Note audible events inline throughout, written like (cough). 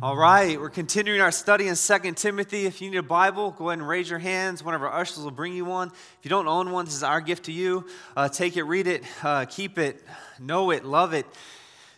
All right, we're continuing our study in 2 Timothy. If you need a Bible, go ahead and raise your hands. One of our ushers will bring you one. If you don't own one, this is our gift to you. Uh, take it, read it, uh, keep it, know it, love it.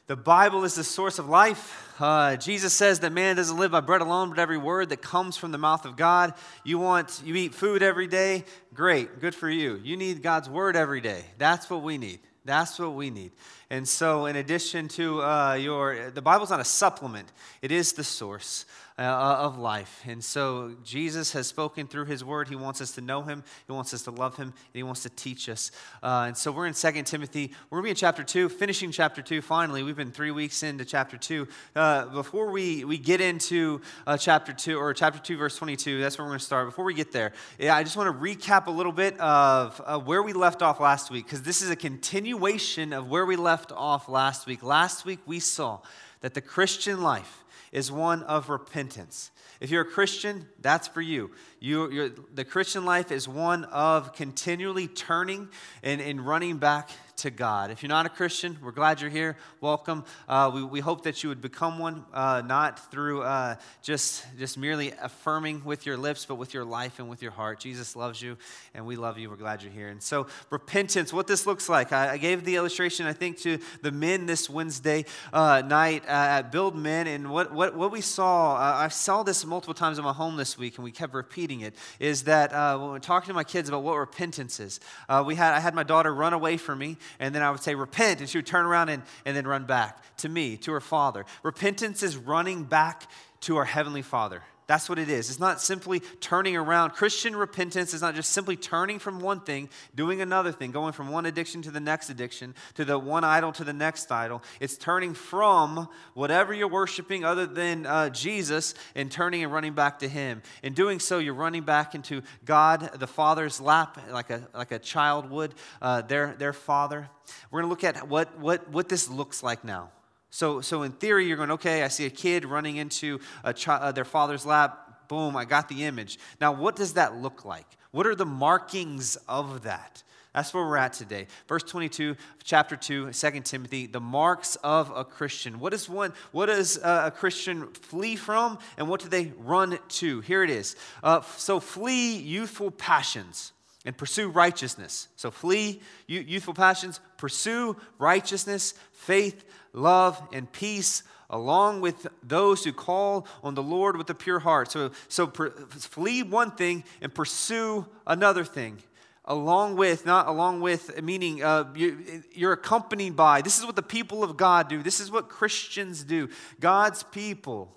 The Bible is the source of life. Uh, Jesus says that man doesn't live by bread alone, but every word that comes from the mouth of God. You want, you eat food every day? Great, good for you. You need God's word every day. That's what we need. That's what we need. And so, in addition to uh, your, the Bible's not a supplement, it is the source uh, of life. And so, Jesus has spoken through his word. He wants us to know him, he wants us to love him, and he wants to teach us. Uh, and so, we're in 2 Timothy. We're going to be in chapter 2, finishing chapter 2 finally. We've been three weeks into chapter 2. Uh, before we, we get into uh, chapter 2, or chapter 2, verse 22, that's where we're going to start. Before we get there, yeah, I just want to recap a little bit of where we left off last week, because this is a continuation of where we left off last week. Last week we saw that the Christian life is one of repentance. If you're a Christian, that's for you. you the Christian life is one of continually turning and, and running back to God. If you're not a Christian, we're glad you're here. Welcome. Uh, we, we hope that you would become one, uh, not through uh, just, just merely affirming with your lips, but with your life and with your heart. Jesus loves you, and we love you. We're glad you're here. And so, repentance, what this looks like. I, I gave the illustration, I think, to the men this Wednesday uh, night uh, at Build Men. And what, what, what we saw, uh, I saw this multiple times in my home this week, and we kept repeating it, is that when we're talking to my kids about what repentance is, we had, I had my daughter run away from me and then I would say, Repent, and she would turn around and, and then run back to me, to her father. Repentance is running back to our Heavenly Father. That's what it is. It's not simply turning around. Christian repentance is not just simply turning from one thing, doing another thing, going from one addiction to the next addiction, to the one idol to the next idol. It's turning from whatever you're worshiping other than uh, Jesus and turning and running back to Him. In doing so, you're running back into God, the Father's lap, like a, like a child would, uh, their, their Father. We're going to look at what, what, what this looks like now. So, so in theory, you're going, okay, I see a kid running into uh, their father's lap. Boom, I got the image. Now, what does that look like? What are the markings of that? That's where we're at today. Verse 22, chapter 2, 2 Timothy, the marks of a Christian. What is one, what does a Christian flee from and what do they run to? Here it is. Uh, so flee youthful passions and pursue righteousness. So flee youthful passions, pursue righteousness, faith, love, and peace along with those who call on the Lord with a pure heart. So, so per, flee one thing and pursue another thing. Along with, not along with, meaning uh, you, you're accompanied by. This is what the people of God do. This is what Christians do. God's people.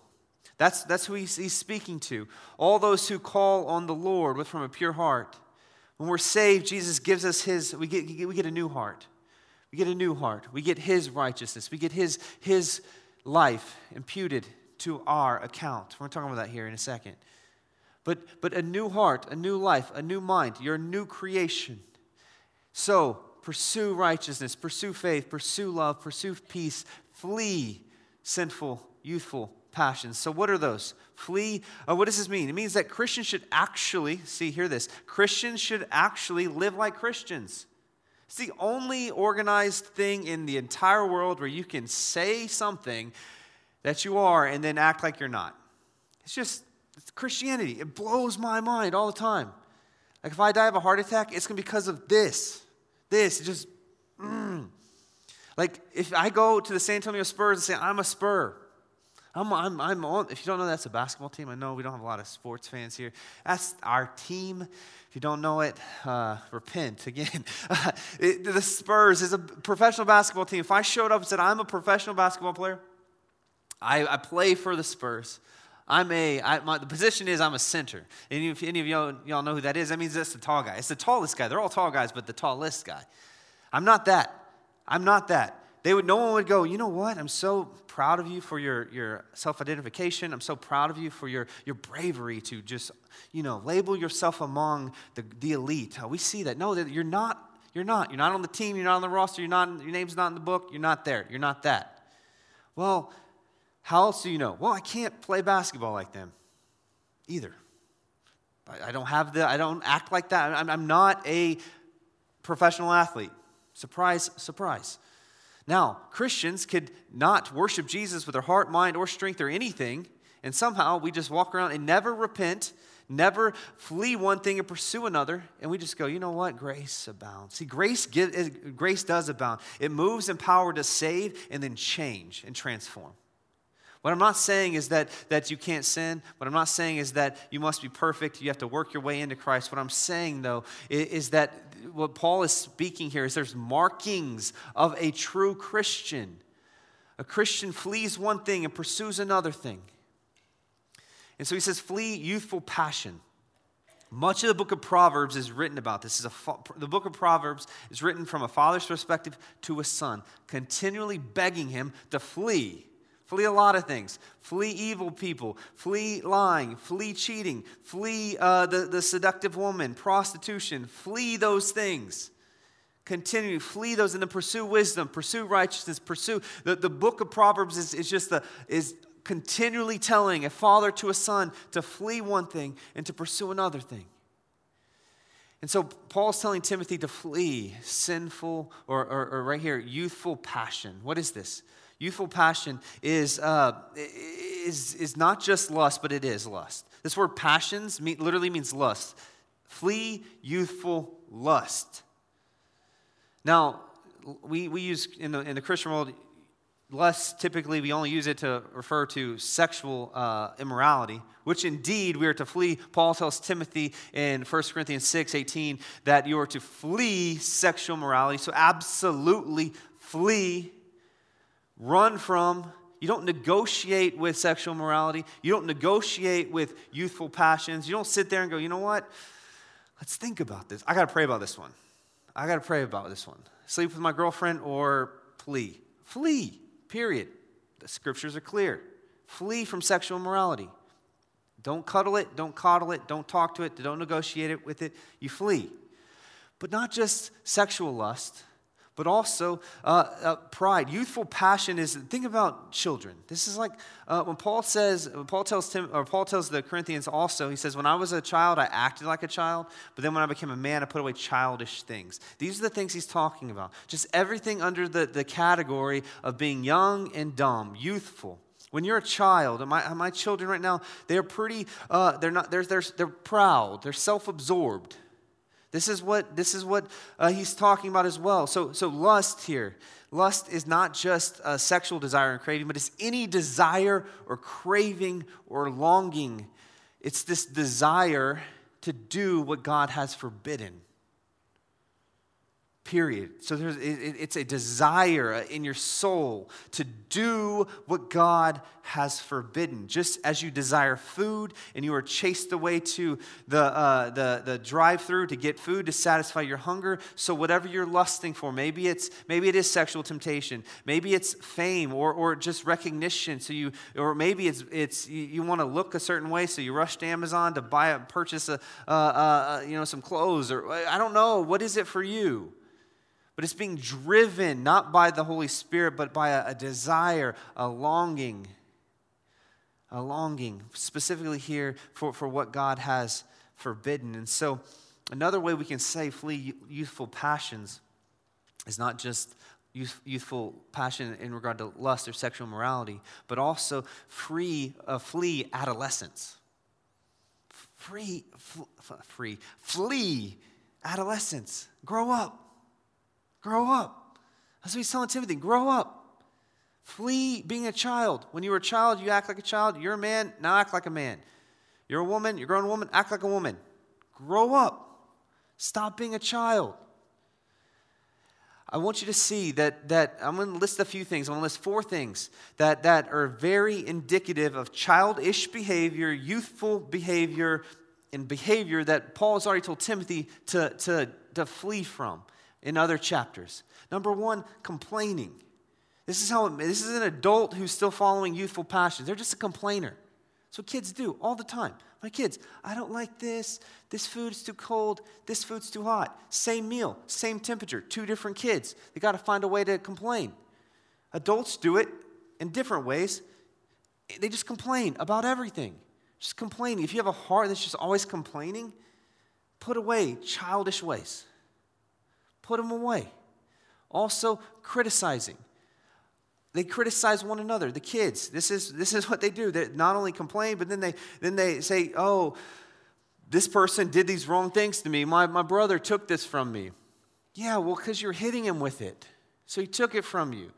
That's, that's who he's, he's speaking to. All those who call on the Lord with from a pure heart. When we're saved, Jesus gives us his, we get, we get a new heart. We get a new heart. We get his righteousness. We get his, his life imputed to our account. We're talking about that here in a second. But, but a new heart, a new life, a new mind. You're a new creation. So pursue righteousness, pursue faith, pursue love, pursue peace, flee sinful, youthful passions. So, what are those? Flee. Uh, what does this mean? It means that Christians should actually, see, hear this Christians should actually live like Christians. It's the only organized thing in the entire world where you can say something that you are and then act like you're not. It's just it's Christianity. It blows my mind all the time. Like if I die of a heart attack, it's going to be because of this. This, it just, mm. Like if I go to the San Antonio Spurs and say, I'm a Spur, I'm, I'm, I'm on, if you don't know, that's a basketball team. I know we don't have a lot of sports fans here. That's our team. If you don't know it, uh, repent again. (laughs) it, the Spurs is a professional basketball team. If I showed up and said, I'm a professional basketball player, I, I play for the Spurs. I'm a, I, my, the position is I'm a center. And if any of y'all, y'all know who that is, that means that's the tall guy. It's the tallest guy. They're all tall guys, but the tallest guy. I'm not that. I'm not that they would, no one would go, you know what? I'm so proud of you for your, your self identification. I'm so proud of you for your, your bravery to just, you know, label yourself among the, the elite. Uh, we see that. No, you're not. You're not. You're not on the team. You're not on the roster. You're not, your name's not in the book. You're not there. You're not that. Well, how else do you know? Well, I can't play basketball like them either. I, I don't have the, I don't act like that. I'm, I'm not a professional athlete. Surprise, surprise. Now, Christians could not worship Jesus with their heart, mind, or strength or anything, and somehow we just walk around and never repent, never flee one thing and pursue another, and we just go, you know what? Grace abounds. See, grace, give, eh, grace does abound. It moves in power to save and then change and transform. What I'm not saying is that, that you can't sin. What I'm not saying is that you must be perfect. You have to work your way into Christ. What I'm saying, though, is, is that what Paul is speaking here is there's markings of a true Christian. A Christian flees one thing and pursues another thing. And so he says, flee youthful passion. Much of the book of Proverbs is written about this. Is a, the book of Proverbs is written from a father's perspective to a son, continually begging him to flee Flee a lot of things. Flee evil people. Flee lying. Flee cheating. Flee uh, the, the seductive woman, prostitution. Flee those things. Continue, flee those and then pursue wisdom, pursue righteousness, pursue. The, the book of Proverbs is, is just the, is continually telling a father to a son to flee one thing and to pursue another thing. And so Paul's telling Timothy to flee sinful, or, or, or right here, youthful passion. What is this? Youthful passion is, uh, is, is not just lust, but it is lust. This word passions mean, literally means lust. Flee youthful lust. Now, we, we use in the, in the Christian world, lust typically we only use it to refer to sexual uh, immorality, which indeed we are to flee. Paul tells Timothy in 1 Corinthians 6 18 that you are to flee sexual morality. So, absolutely flee run from. You don't negotiate with sexual morality. You don't negotiate with youthful passions. You don't sit there and go, you know what? Let's think about this. I got to pray about this one. I got to pray about this one. Sleep with my girlfriend or flee. Flee, period. The scriptures are clear. Flee from sexual morality. Don't cuddle it, don't coddle it, don't talk to it, don't negotiate it with it. You flee. But not just sexual lust, but also uh, uh, pride. Youthful passion is think about children. This is like uh, when Paul says, when Paul tells Tim, or Paul tells the Corinthians also. He says, "When I was a child, I acted like a child, but then when I became a man, I put away childish things." These are the things he's talking about. Just everything under the, the category of being young and dumb, youthful. When you're a child, my, my children right now, they're pretty, uh, they're not, they're, they're, they're proud, they're self-absorbed. This is what, this is what uh, he's talking about as well. So, so lust here. Lust is not just sexual desire and craving, but it's any desire or craving or longing. It's this desire to do what God has forbidden period. So there's, it, it's a desire in your soul to do what God has forbidden. Just as you desire food and you are chased away to the, uh, the, the drive through to get food to satisfy your hunger, so whatever you're lusting for, maybe, it's, maybe it is sexual temptation, maybe it's fame or, or just recognition. So you, or maybe it's, it's you, you want to look a certain way, so you rush to Amazon to buy a, purchase a, uh, uh, you know, some clothes, or I don't know, what is it for you? But it's being driven not by the Holy Spirit, but by a, a desire, a longing, a longing, specifically here for, for what God has forbidden. And so, another way we can say flee youthful passions is not just youth, youthful passion in regard to lust or sexual morality, but also free, uh, flee adolescence. Free, fl- free, flee adolescence. Grow up. Grow up. That's what he's telling Timothy. Grow up. Flee being a child. When you were a child, you act like a child. You're a man, now act like a man. You're a woman, you're a grown woman, act like a woman. Grow up. Stop being a child. I want you to see that, that I'm going to list a few things. I'm going to list four things that, that are very indicative of childish behavior, youthful behavior, and behavior that Paul has already told Timothy to, to, to flee from in other chapters. Number one, complaining. This is how this is an adult who's still following youthful passions. They're just a complainer. What kids do all the time. My kids, I don't like this. This food's too cold. This food's too hot. Same meal, same temperature, two different kids. They got to find a way to complain. Adults do it in different ways. They just complain about everything. Just complaining. If you have a heart that's just always complaining, put away childish ways put them away. Also, criticizing. they criticize one another the kids. This is this is what they do. They not only complain but then they then they say oh this person did these wrong things to me. My, my brother took this from me. Yeah well because you're hitting him with it. So he took it from you.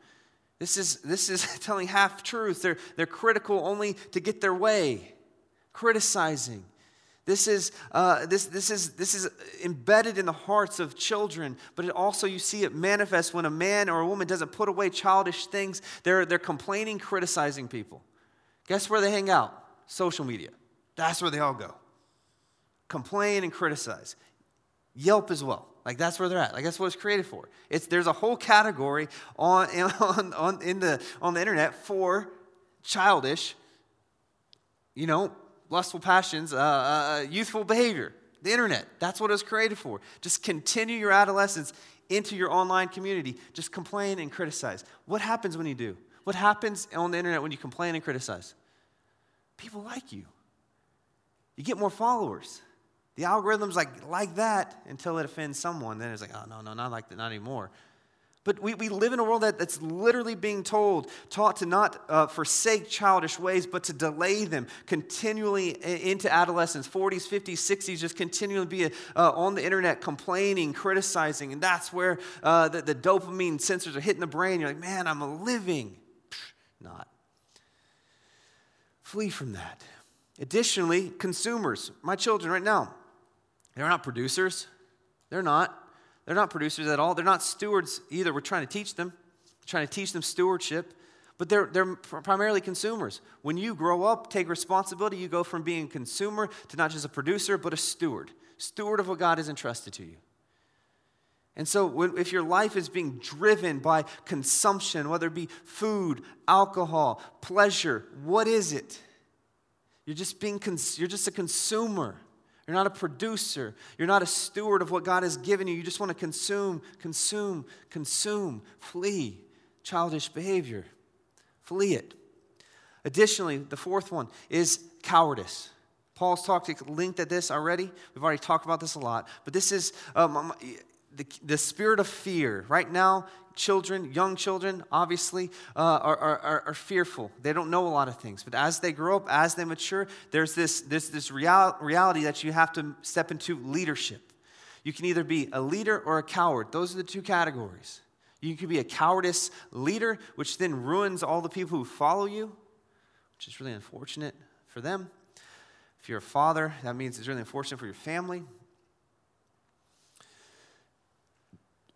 This is this is (laughs) telling half truth they're they're critical only to get their way. Criticizing this is, uh, this, this, is, this is embedded in the hearts of children, but it also you see it manifest when a man or a woman doesn't put away childish things. They're, they're complaining, criticizing people. Guess where they hang out? Social media. That's where they all go. Complain and criticize. Yelp as well. Like that's where they're at. Like that's what it's created for. It's, there's a whole category on, (laughs) on, on, in the, on the internet for childish, you know, lustful passions, uh, uh, uh, youthful behavior. The internet, that's what it was created for. Just continue your adolescence into your online community. Just complain and criticize. What happens when you do? What happens on the internet when you complain and criticize? People like you. You get more followers. The algorithm's like like that until it offends someone. Then it's like, oh no, no, not like that, not anymore. But we, we live in a world that, that's literally being told, taught to not uh, forsake childish ways, but to delay them continually into adolescence, 40s, 50s, 60s, just continually be uh, on the internet complaining, criticizing. And that's where uh, the, the dopamine sensors are hitting the brain. You're like, man, I'm a living. Not. Flee from that. Additionally, consumers, my children right now, they're not producers. They're not. They're not producers at all. They're not stewards either. We're trying to teach them, trying to teach them stewardship, but they're, they're primarily consumers. When you grow up, take responsibility, you go from being a consumer to not just a producer, but a steward. Steward of what God has entrusted to you. And so, if your life is being driven by consumption, whether it be food, alcohol, pleasure, what is it? You're just being cons- you're just a consumer. You're not a producer. You're not a steward of what God has given you. You just want to consume, consume, consume. Flee childish behavior. Flee it. Additionally, the fourth one is cowardice. Paul's talked linked at this already. We've already talked about this a lot. But this is um, the, the spirit of fear. Right now, children, young children, obviously, uh, are, are, are, fearful. They don't know a lot of things. But as they grow up, as they mature, there's this, this, real, reality that you have to step into leadership. You can either be a leader or a coward. Those are the two categories. You can be a cowardice leader, which then ruins all the people who follow you, which is really unfortunate for them. If you're a father, that means it's really unfortunate for your family.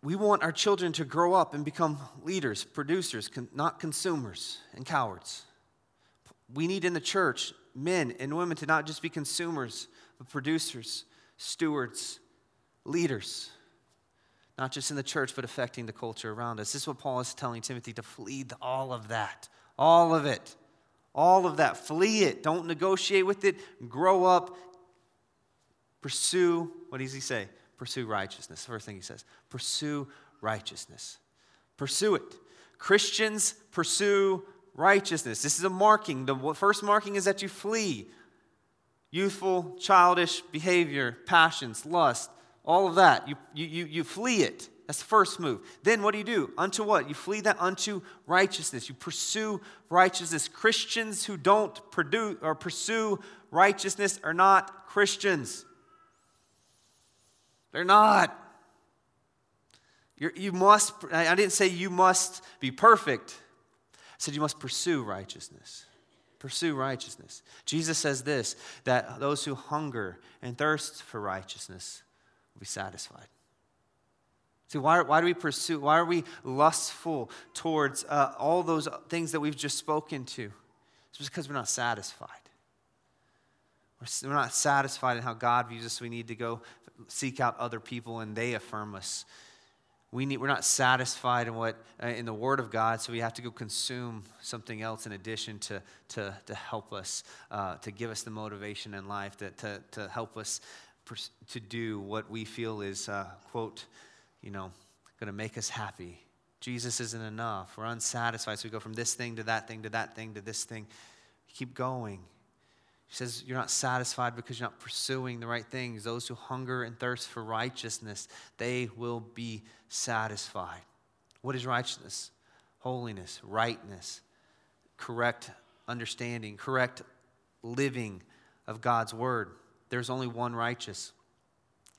We want our children to grow up and become leaders, producers, con- not consumers and cowards. We need in the church men and women to not just be consumers, but producers, stewards, leaders. Not just in the church, but affecting the culture around us. This is what Paul is telling Timothy to flee all of that. All of it. All of that. Flee it. Don't negotiate with it. Grow up. Pursue, what does he say? Pursue righteousness. First thing he says pursue righteousness. Pursue it. Christians pursue righteousness. This is a marking. The first marking is that you flee youthful, childish behavior, passions, lust, all of that. You, you, you, flee it. That's the first move. Then what do you do? Unto what? You flee that unto righteousness. You pursue righteousness. Christians who don't produce or pursue righteousness are not Christians. They're not. You're, you must, I didn't say you must be perfect. I said you must pursue righteousness. Pursue righteousness. Jesus says this that those who hunger and thirst for righteousness will be satisfied. See, why, why do we pursue, why are we lustful towards uh, all those things that we've just spoken to? It's because we're not satisfied. We're not satisfied in how God views us. We need to go seek out other people and they affirm us. We need, we're not satisfied in, what, uh, in the Word of God, so we have to go consume something else in addition to, to, to help us, uh, to give us the motivation in life, to, to, to help us pers- to do what we feel is, uh, quote, you know, going to make us happy. Jesus isn't enough. We're unsatisfied, so we go from this thing to that thing to that thing to this thing. Keep going. He says, You're not satisfied because you're not pursuing the right things. Those who hunger and thirst for righteousness, they will be satisfied. What is righteousness? holiness, rightness, correct understanding, correct living of God's word. There's only one righteous.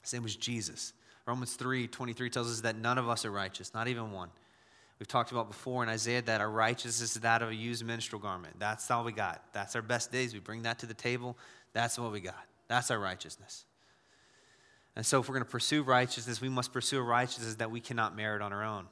His name was Jesus. Romans 3 23 tells us that none of us are righteous, not even one. We've talked about before in Isaiah that our righteousness is that of a used menstrual garment. That's all we got. That's our best days. We bring that to the table. That's what we got. That's our righteousness. And so, if we're going to pursue righteousness, we must pursue a righteousness that we cannot merit on our own.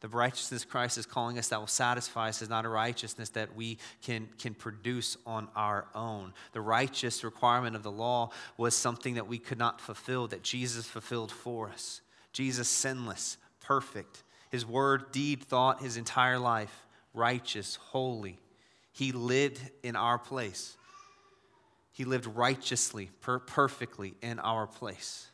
The righteousness Christ is calling us that will satisfy us is not a righteousness that we can, can produce on our own. The righteous requirement of the law was something that we could not fulfill, that Jesus fulfilled for us. Jesus, sinless, perfect, his word, deed, thought, his entire life, righteous, holy. He lived in our place. He lived righteously, per- perfectly in our place.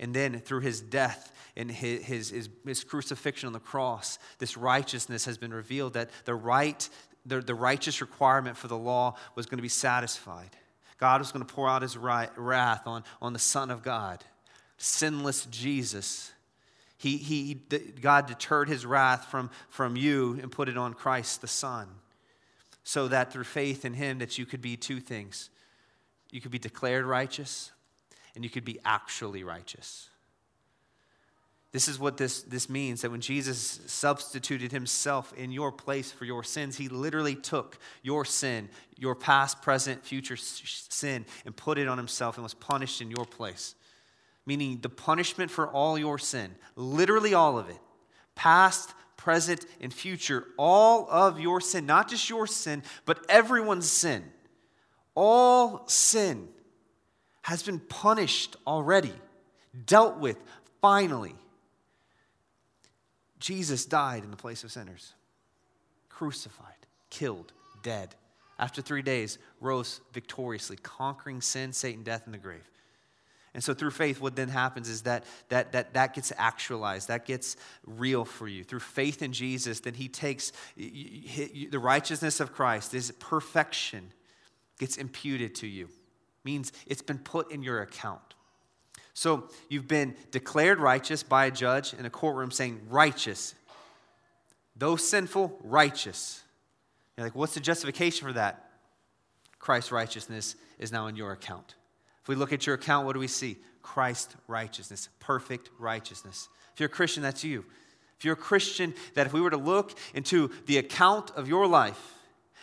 And then through his death and his, his, his, crucifixion on the cross, this righteousness has been revealed that the, right, the, the righteous requirement for the law was going to be satisfied. God was going to pour out his wrath on, on the Son of God, sinless Jesus. He, he, God deterred his wrath from, from you and put it on Christ the Son so that through faith in him that you could be two things you could be declared righteous and you could be actually righteous. This is what this, this means that when Jesus substituted himself in your place for your sins, he literally took your sin, your past, present, future sin, and put it on himself and was punished in your place. Meaning the punishment for all your sin, literally all of it, past, present, and future, all of your sin, not just your sin, but everyone's sin. All sin has been punished already, dealt with finally. Jesus died in the place of sinners, crucified, killed, dead. After three days, rose victoriously, conquering sin, Satan, death, and the grave. And so through faith, what then happens is that that, that, that gets actualized, that gets real for you. Through faith in Jesus, then he takes the righteousness of Christ, his perfection, gets imputed to you means it's been put in your account. So you've been declared righteous by a judge in a courtroom saying, righteous. Though sinful, righteous. You're like, what's the justification for that? Christ's righteousness is now in your account. If we look at your account, what do we see? Christ righteousness, perfect righteousness. If you're a Christian, that's you. If you're a Christian, that if we were to look into the account of your life,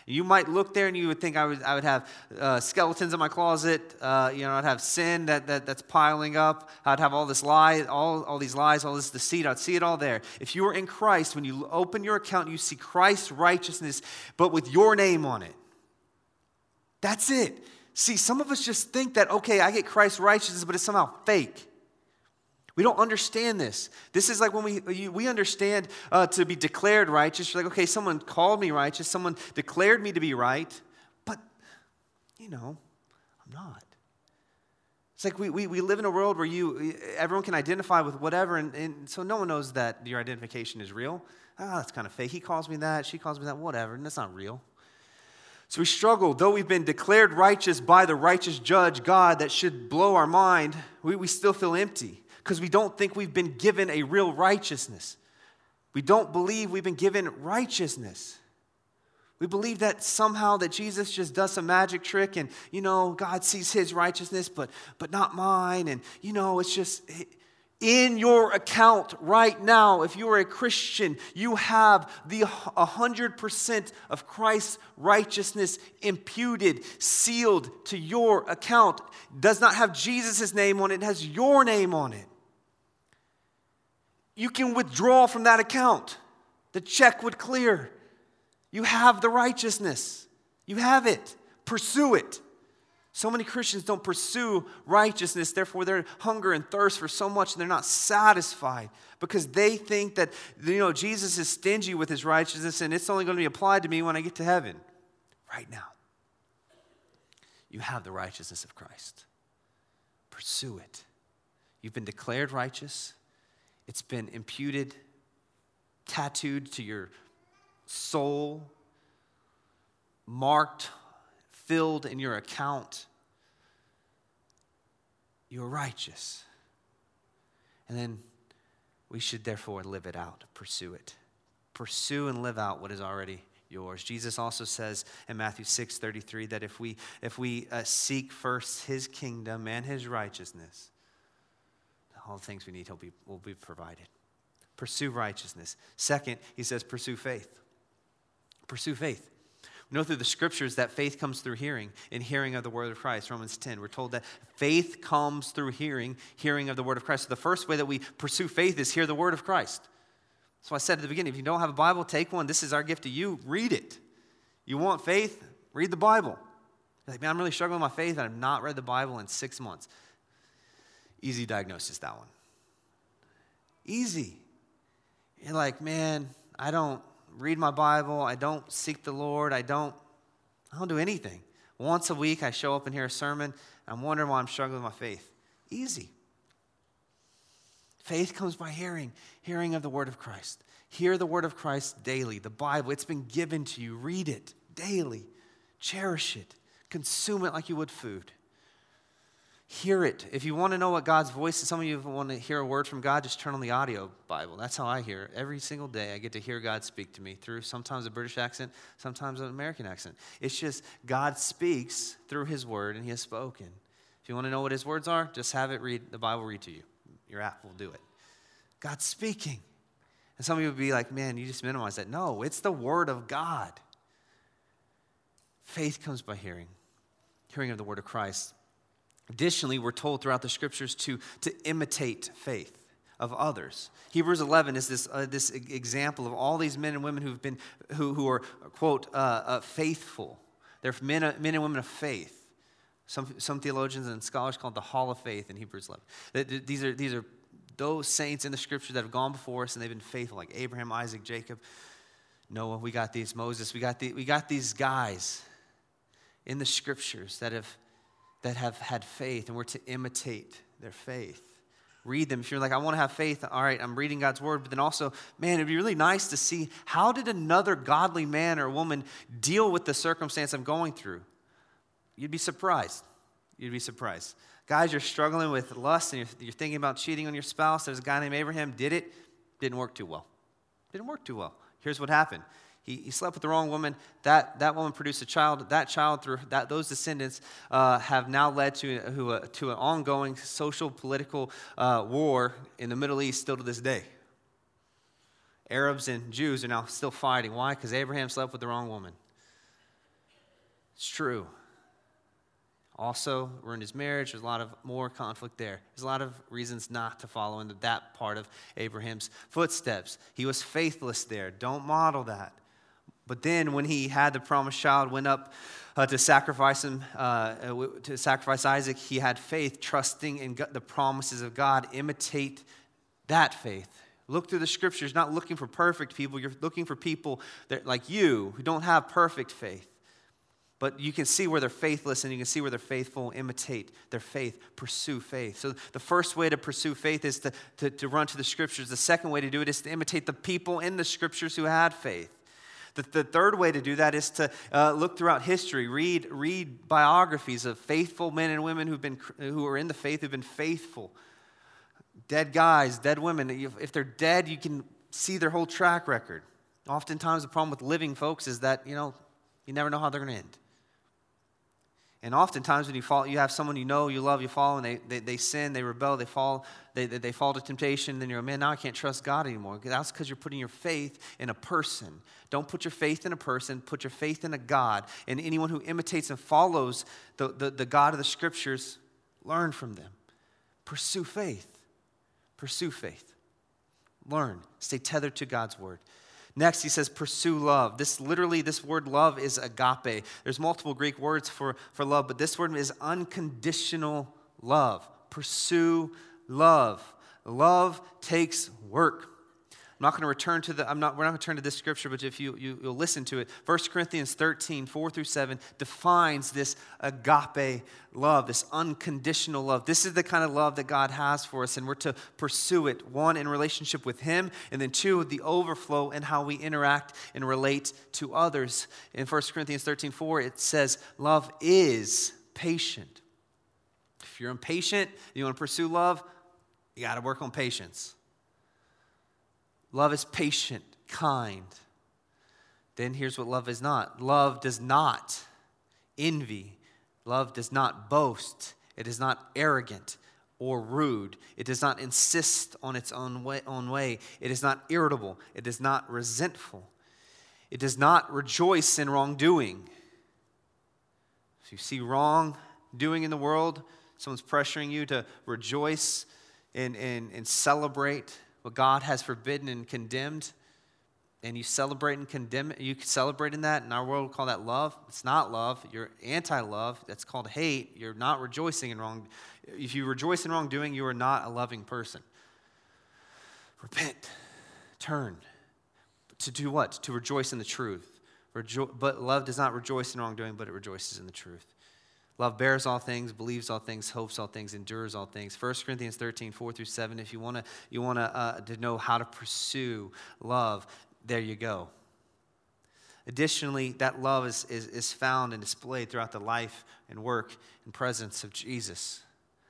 you might look there and you would think I would, I would have uh, skeletons in my closet. Uh, you know, I'd have sin that, that, that's piling up. I'd have all this lie, all, all these lies, all this deceit. I'd see it all there. If you were in Christ, when you open your account, you see Christ's righteousness, but with your name on it. That's it. See, some of us just think that, okay, I get Christ's righteousness, but it's somehow fake. We don't understand this. This is like when we, we understand uh, to be declared righteous. You're like, okay, someone called me righteous, someone declared me to be right, but, you know, I'm not. It's like we, we, we live in a world where you, everyone can identify with whatever, and, and so no one knows that your identification is real. Ah, oh, that's kind of fake. He calls me that, she calls me that, whatever, and that's not real. So we struggle, though we've been declared righteous by the righteous judge, God, that should blow our mind, we, we still feel empty because we don't think we've been given a real righteousness. We don't believe we've been given righteousness. We believe that somehow that Jesus just does some magic trick and you know God sees his righteousness but but not mine and you know it's just in your account right now if you are a Christian you have the 100% of Christ's righteousness imputed sealed to your account does not have Jesus' name on it it has your name on it you can withdraw from that account. The check would clear. You have the righteousness. You have it. Pursue it. So many Christians don't pursue righteousness, therefore, their hunger and thirst for so much and they're not satisfied because they think that you know Jesus is stingy with his righteousness and it's only going to be applied to me when I get to heaven. Right now, you have the righteousness of Christ. Pursue it. You've been declared righteous. It's been imputed, tattooed to your soul, marked, filled in your account. You're righteous. And then we should therefore live it out, pursue it, pursue and live out what is already yours. Jesus also says in Matthew 6 33 that if we, if we uh, seek first his kingdom and his righteousness, all the things we need will be, will be provided. Pursue righteousness. Second, he says, pursue faith. Pursue faith. Know through the scriptures that faith comes through hearing, and hearing of the word of Christ. Romans 10, we're told that faith comes through hearing, hearing of the word of Christ. So the first way that we pursue faith is hear the word of Christ. So I said at the beginning if you don't have a Bible, take one. This is our gift to you. Read it. You want faith? Read the Bible. You're like, man, I'm really struggling with my faith, and I've not read the Bible in six months. Easy diagnosis, that one. Easy. You're like, man, I don't read my Bible. I don't seek the Lord. I don't, I don't do anything. Once a week, I show up and hear a sermon. I'm wondering why I'm struggling with my faith. Easy. Faith comes by hearing, hearing of the word of Christ. Hear the word of Christ daily. The Bible, it's been given to you. Read it daily. Cherish it. Consume it like you would food hear it. If you want to know what God's voice is, some of you want to hear a word from God, just turn on the audio Bible. That's how I hear it. Every single day, I get to hear God speak to me through sometimes a British accent, sometimes an American accent. It's just God speaks through His word, and He has spoken. If you want to know what His words are, just have it read, the Bible read to you. Your app will do it. God's speaking. And some of you would be like, man, you just minimize that. No, it's the word of God. Faith comes by hearing, hearing of the word of Christ. Additionally, we're told throughout the scriptures to, to imitate faith of others. Hebrews 11 is this, uh, this example of all these men and women who've been, who, who are, quote, uh, uh, faithful. They're men, uh, men and women of faith. Some, some theologians and scholars call it the hall of faith in Hebrews 11. These are, these are those saints in the scripture that have gone before us and they've been faithful, like Abraham, Isaac, Jacob, Noah. We got these, Moses. We got, the, we got these guys in the scriptures that have that have had faith, and we're to imitate their faith. Read them. If you're like, I want to have faith, all right, I'm reading God's word, but then also, man, it'd be really nice to see how did another godly man or woman deal with the circumstance I'm going through? You'd be surprised. You'd be surprised. Guys, you're struggling with lust and you're, you're thinking about cheating on your spouse. There's a guy named Abraham, did it, didn't work too well. Didn't work too well. Here's what happened he, he slept with the wrong woman. That, that woman produced a child. That child, through that, those descendants, uh, have now led to, to, a, to an ongoing social, political uh, war in the Middle East still to this day. Arabs and Jews are now still fighting. Why? Because Abraham slept with the wrong woman. It's true. Also, ruined his marriage. There's a lot of more conflict there. There's a lot of reasons not to follow into that part of Abraham's footsteps. He was faithless there. Don't model that. But then, when he had the promised child, went up uh, to sacrifice him, uh, to sacrifice Isaac, he had faith, trusting in the promises of God. Imitate that faith. Look through the scriptures, not looking for perfect people. You're looking for people that, like you who don't have perfect faith. But you can see where they're faithless and you can see where they're faithful. Imitate their faith. Pursue faith. So, the first way to pursue faith is to, to, to run to the scriptures. The second way to do it is to imitate the people in the scriptures who had faith. The, the third way to do that is to uh, look throughout history, read, read biographies of faithful men and women who've been, who are in the faith, who've been faithful. Dead guys, dead women. If they're dead, you can see their whole track record. Oftentimes, the problem with living folks is that, you know, you never know how they're going to end. And oftentimes, when you fall, you have someone you know, you love, you follow, and they, they, they sin, they rebel, they fall, they, they, they fall to temptation, then you're, man, now I can't trust God anymore. That's because you're putting your faith in a person. Don't put your faith in a person, put your faith in a God. And anyone who imitates and follows the, the, the God of the scriptures, learn from them. Pursue faith. Pursue faith. Learn. Stay tethered to God's word. Next, he says, pursue love. This literally, this word love is agape. There's multiple Greek words for, for love, but this word is unconditional love. Pursue love. Love takes work. I'm not going to return to the, I'm not, we're not going to turn to this scripture, but if you, you, will listen to it, 1 Corinthians 13, 4 through 7 defines this agape love, this unconditional love. This is the kind of love that God has for us, and we're to pursue it. One, in relationship with Him, and then two, the overflow and how we interact and relate to others. In 1 Corinthians 13, 4, it says, Love is patient. If you're impatient, you want to pursue love, you got to work on patience. Love is patient, kind. Then here's what love is not love does not envy, love does not boast, it is not arrogant or rude. It does not insist on its own way, own way. It is not irritable. It is not resentful. It does not rejoice in wrongdoing. If you see wrong doing in the world, someone's pressuring you to rejoice and, and, and celebrate what God has forbidden and condemned, and you celebrate and condemn you celebrate in that. In our world, we call that love. It's not love. You're anti-love. That's called hate. You're not rejoicing in wrong. If you rejoice in wrongdoing, you are not a loving person. Repent, turn. To do what? To rejoice in the truth. Rejo- but love does not rejoice in wrongdoing, but it rejoices in the truth. Love bears all things, believes all things, hopes all things, endures all things. 1 Corinthians 13, 4 through 7. If you want to you wanna, uh, to know how to pursue love, there you go. Additionally, that love is, is, is found and displayed throughout the life and work and presence of Jesus.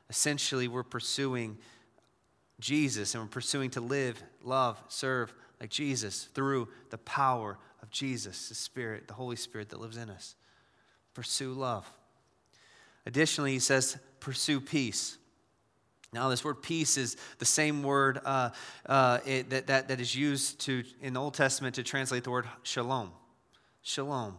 Essentially, we're pursuing Jesus and we're pursuing to live, love, serve like Jesus through the power of Jesus, the Spirit, the Holy Spirit that lives in us. Pursue love. Additionally, he says, pursue peace. Now, this word peace is the same word uh, uh, it, that, that, that is used to, in the Old Testament to translate the word shalom. Shalom.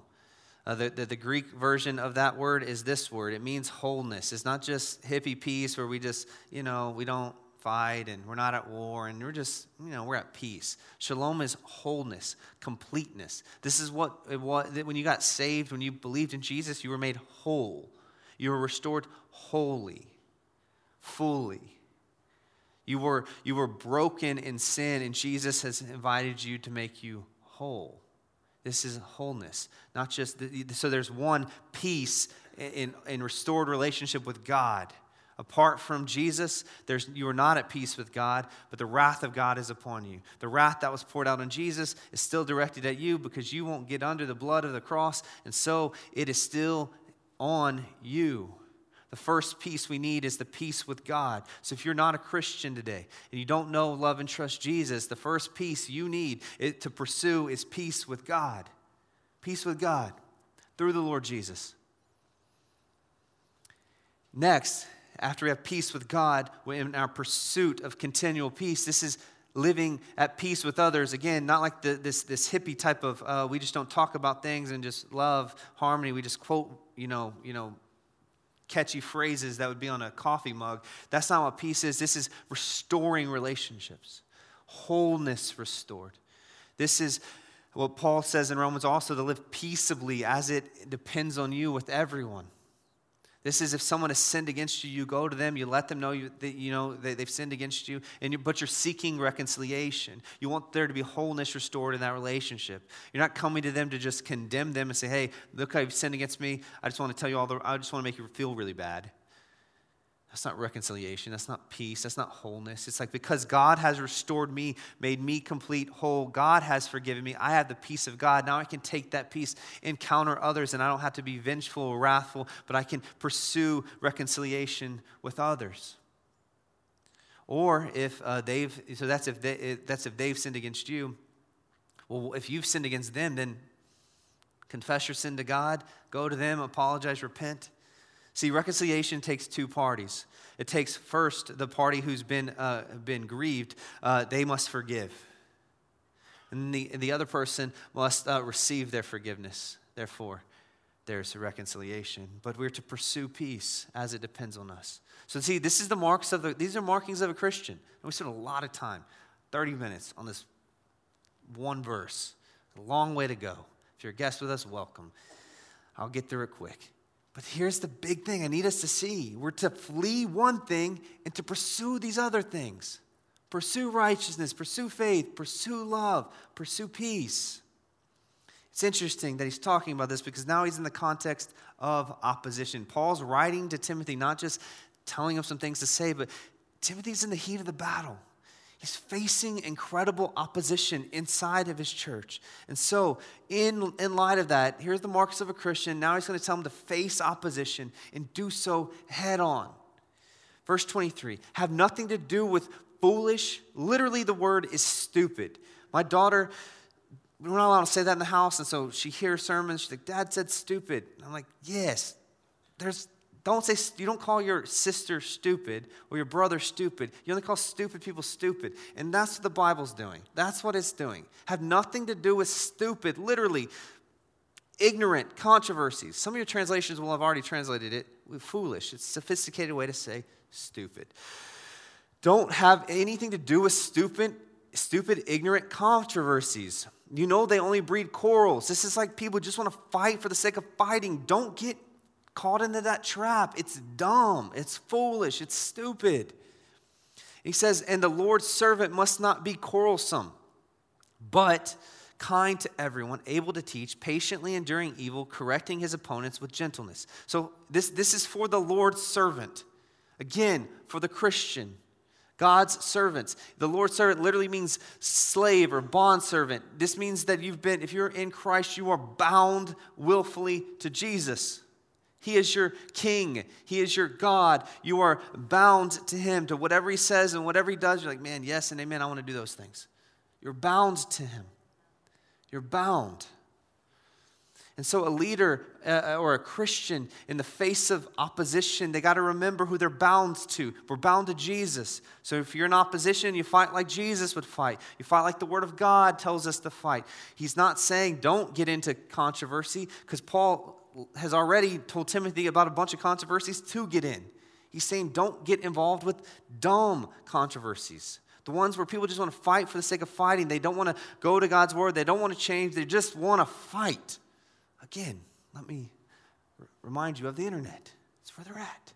Uh, the, the, the, Greek version of that word is this word. It means wholeness. It's not just hippie peace where we just, you know, we don't fight and we're not at war and we're just, you know, we're at peace. Shalom is wholeness, completeness. This is what, what when you got saved, when you believed in Jesus, you were made whole. You were restored wholly, fully. You were, you were broken in sin, and Jesus has invited you to make you whole. This is wholeness, not just the, so. There's one peace in, in restored relationship with God. Apart from Jesus, there's, you are not at peace with God, but the wrath of God is upon you. The wrath that was poured out on Jesus is still directed at you because you won't get under the blood of the cross, and so it is still on you. The first peace we need is the peace with God. So if you're not a Christian today and you don't know, love, and trust Jesus, the first peace you need to pursue is peace with God. Peace with God through the Lord Jesus. Next, after we have peace with God in our pursuit of continual peace, this is living at peace with others. Again, not like the, this, this hippie type of uh, we just don't talk about things and just love harmony. We just quote, you know, you know, catchy phrases that would be on a coffee mug. That's not what peace is. This is restoring relationships, wholeness restored. This is what Paul says in Romans also to live peaceably as it depends on you with everyone. This is if someone has sinned against you, you go to them, you let them know you, that, you know they, have sinned against you, and you, but you're seeking reconciliation. You want there to be wholeness restored in that relationship. You're not coming to them to just condemn them and say, "Hey, look how you've sinned against me. I just want to tell you all the. I just want to make you feel really bad." That's not reconciliation. That's not peace. That's not wholeness. It's like because God has restored me, made me complete whole, God has forgiven me. I have the peace of God. Now I can take that peace, encounter others, and I don't have to be vengeful or wrathful, but I can pursue reconciliation with others. Or if uh, they've, so that's if, they, that's if they've sinned against you. Well, if you've sinned against them, then confess your sin to God, go to them, apologize, repent See, reconciliation takes two parties. It takes first the party who's been, uh, been grieved, uh, they must forgive. And the, the other person must uh, receive their forgiveness. Therefore, there's reconciliation. But we're to pursue peace as it depends on us. So, see, this is the marks of the, these are markings of a Christian. And we spent a lot of time, 30 minutes, on this one verse. A long way to go. If you're a guest with us, welcome. I'll get through it quick. But here's the big thing I need us to see we're to flee one thing and to pursue these other things. Pursue righteousness, pursue faith, pursue love, pursue peace. It's interesting that he's talking about this because now he's in the context of opposition. Paul's writing to Timothy, not just telling him some things to say, but Timothy's in the heat of the battle. He's facing incredible opposition inside of his church. And so, in, in light of that, here's the marks of a Christian. Now he's going to tell him to face opposition and do so head on. Verse 23 have nothing to do with foolish. Literally, the word is stupid. My daughter we're not allowed to say that in the house. And so she hears sermons. She's like, Dad said stupid. And I'm like, yes, there's, don't say, you don't call your sister stupid or your brother stupid. You only call stupid people stupid. And that's what the Bible's doing. That's what it's doing. Have nothing to do with stupid, literally, ignorant controversies. Some of your translations will have already translated it foolish. It's a sophisticated way to say stupid. Don't have anything to do with stupid, stupid, ignorant controversies. You know they only breed quarrels. This is like people just want to fight for the sake of fighting. Don't get caught into that trap. It's dumb, it's foolish, it's stupid. He says, and the Lord's servant must not be quarrelsome, but kind to everyone, able to teach, patiently enduring evil, correcting his opponents with gentleness. So this, this is for the Lord's servant. Again, for the Christian. God's servants. The Lord's servant literally means slave or bond servant. This means that you've been, if you're in Christ, you are bound willfully to Jesus. He is your king. He is your God. You are bound to him, to whatever he says and whatever he does. You're like, man, yes and amen. I want to do those things. You're bound to him. You're bound. And so, a leader uh, or a Christian in the face of opposition, they got to remember who they're bound to. We're bound to Jesus. So, if you're in opposition, you fight like Jesus would fight. You fight like the Word of God tells us to fight. He's not saying don't get into controversy, because Paul has already told Timothy about a bunch of controversies to get in. He's saying don't get involved with dumb controversies. The ones where people just want to fight for the sake of fighting. They don't want to go to God's word. They don't want to change. They just want to fight. Again, let me remind you of the internet. It's where they're at.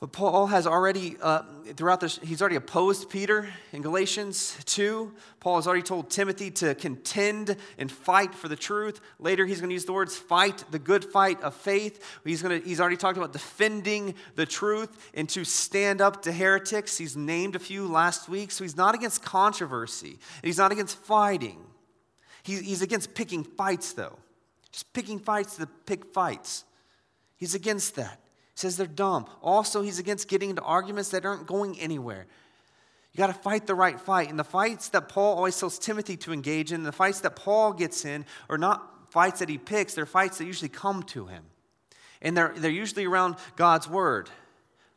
But Paul has already, uh, throughout this, he's already opposed Peter in Galatians 2. Paul has already told Timothy to contend and fight for the truth. Later, he's going to use the words fight the good fight of faith. He's, going to, he's already talked about defending the truth and to stand up to heretics. He's named a few last week. So he's not against controversy, he's not against fighting. he's against picking fights, though. Just picking fights to pick fights. He's against that says they're dumb. Also, he's against getting into arguments that aren't going anywhere. You got to fight the right fight. And the fights that Paul always tells Timothy to engage in, the fights that Paul gets in, are not fights that he picks, they're fights that usually come to him. And they're, they're usually around God's word.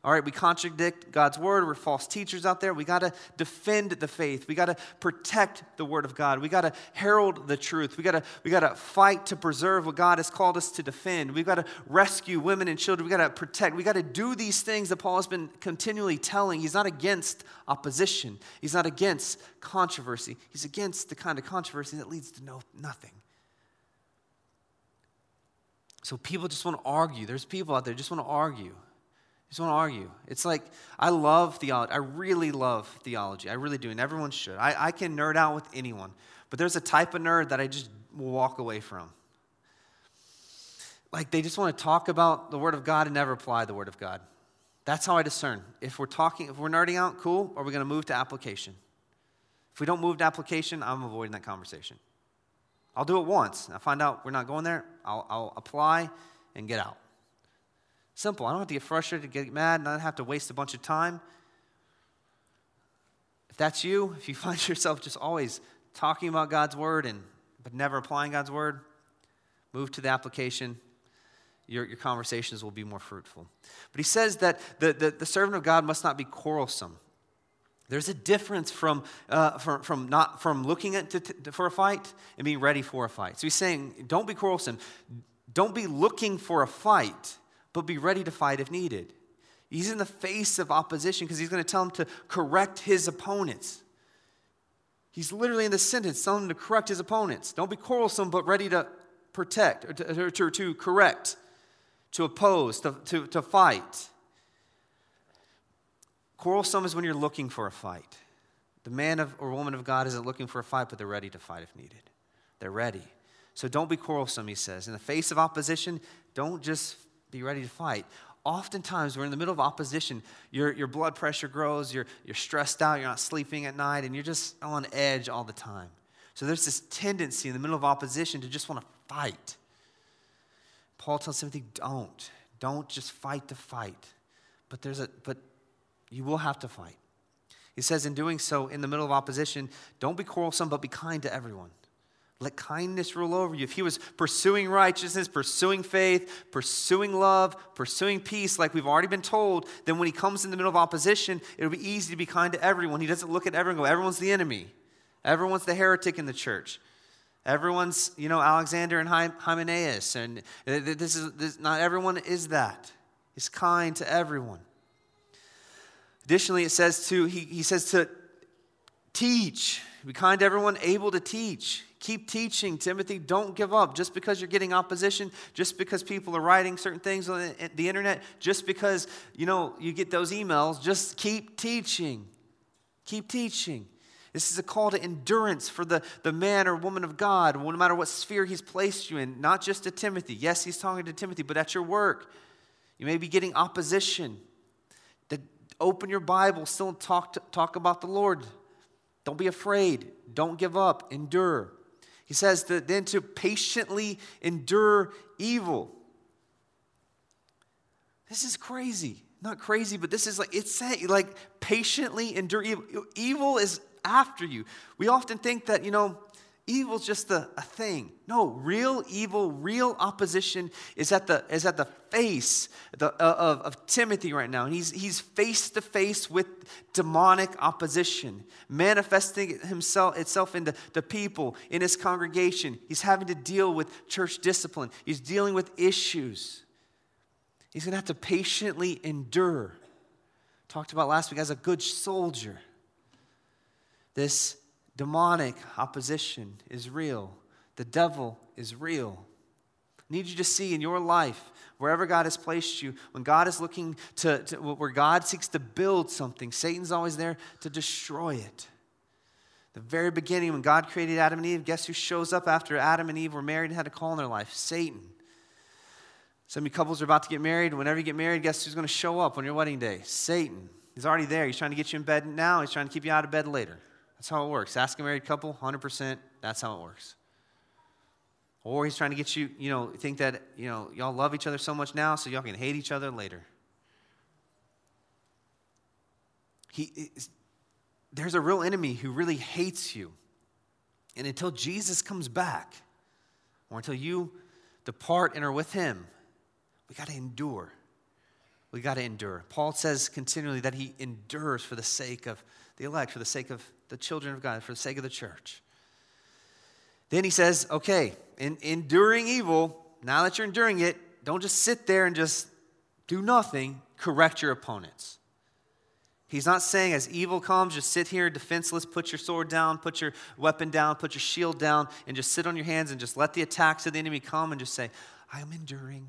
All right, we contradict God's word. We're false teachers out there. We got to defend the faith. We got to protect the word of God. We got to herald the truth. We got to we got to fight to preserve what God has called us to defend. We've got to rescue women and children. We got to protect. We got to do these things that Paul has been continually telling. He's not against opposition. He's not against controversy. He's against the kind of controversy that leads to no nothing. So people just want to argue. There's people out there just want to argue just want to argue. It's like, I love theology. I really love theology. I really do, and everyone should. I, I can nerd out with anyone, but there's a type of nerd that I just walk away from. Like, they just want to talk about the Word of God and never apply the Word of God. That's how I discern. If we're talking, if we're nerding out, cool, or we're going to move to application. If we don't move to application, I'm avoiding that conversation. I'll do it once. I find out we're not going there, I'll, I'll apply and get out. Simple. I don't have to get frustrated, get mad, and I don't have to waste a bunch of time. If that's you, if you (laughs) find yourself just always talking about God's word and but never applying God's word, move to the application. Your, your conversations will be more fruitful. But he says that the, the, the servant of God must not be quarrelsome. There's a difference from, uh, from, from, not, from looking at to, to, for a fight and being ready for a fight. So he's saying, don't be quarrelsome. Don't be looking for a fight but be ready to fight if needed. He's in the face of opposition because he's going to tell him to correct his opponents. He's literally in the sentence telling him to correct his opponents. Don't be quarrelsome, but ready to protect, or to, to, to correct, to oppose, to, to, to fight. Quarrelsome is when you're looking for a fight. The man of, or woman of God isn't looking for a fight, but they're ready to fight if needed. They're ready. So don't be quarrelsome, he says. In the face of opposition, don't just be ready to fight. Oftentimes, we're in the middle of opposition. Your, your blood pressure grows, you're, you're stressed out, you're not sleeping at night, and you're just on edge all the time. So there's this tendency in the middle of opposition to just want to fight. Paul tells Timothy, don't. Don't just fight to fight. But there's a but you will have to fight. He says, in doing so, in the middle of opposition, don't be quarrelsome, but be kind to everyone. Let kindness rule over you. If he was pursuing righteousness, pursuing faith, pursuing love, pursuing peace, like we've already been told, then when he comes in the middle of opposition, it'll be easy to be kind to everyone. He doesn't look at everyone go, everyone's the enemy. Everyone's the heretic in the church. Everyone's, you know, Alexander and Hymenaeus. And this is, this, not everyone is that. He's kind to everyone. Additionally, it says to, he, he says to teach. Be kind to everyone able to teach. Keep teaching, Timothy. Don't give up. Just because you're getting opposition, just because people are writing certain things on the internet, just because, you know, you get those emails, just keep teaching. Keep teaching. This is a call to endurance for the, the man or woman of God, no matter what sphere he's placed you in, not just to Timothy. Yes, he's talking to Timothy, but at your work, you may be getting opposition. To open your Bible, still talk, to, talk about the Lord. Don't be afraid. Don't give up. Endure. He says that then to patiently endure evil. This is crazy. Not crazy, but this is like, it's saying, like, patiently endure evil. Evil is after you. We often think that, you know, Evil's just a, a thing. No, real evil, real opposition is at the, is at the face the, uh, of, of Timothy right now. And he's, he's face to face with demonic opposition, manifesting himself, itself into the people in his congregation. He's having to deal with church discipline, he's dealing with issues. He's going to have to patiently endure. Talked about last week as a good soldier. This demonic opposition is real. The devil is real. I need you to see in your life, wherever God has placed you, when God is looking to, to, where God seeks to build something, Satan's always there to destroy it. The very beginning, when God created Adam and Eve, guess who shows up after Adam and Eve were married and had a call in their life? Satan. Some of you couples are about to get married. Whenever you get married, guess who's going to show up on your wedding day? Satan. He's already there. He's trying to get you in bed now, he's trying to keep you out of bed later. That's how it works. Ask a married couple, 100%, that's how it works. Or he's trying to get you, you know, think that, you know, y'all love each other so much now so y'all can hate each other later. He, there's a real enemy who really hates you. And until Jesus comes back, or until you depart and are with him, we got to endure. We got to endure. Paul says continually that he endures for the sake of the elect, for the sake of the children of God, for the sake of the church. Then he says, okay, in enduring evil, now that you're enduring it, don't just sit there and just do nothing, correct your opponents. He's not saying as evil comes, just sit here defenseless, put your sword down, put your weapon down, put your shield down, and just sit on your hands and just let the attacks of the enemy come and just say, I am enduring.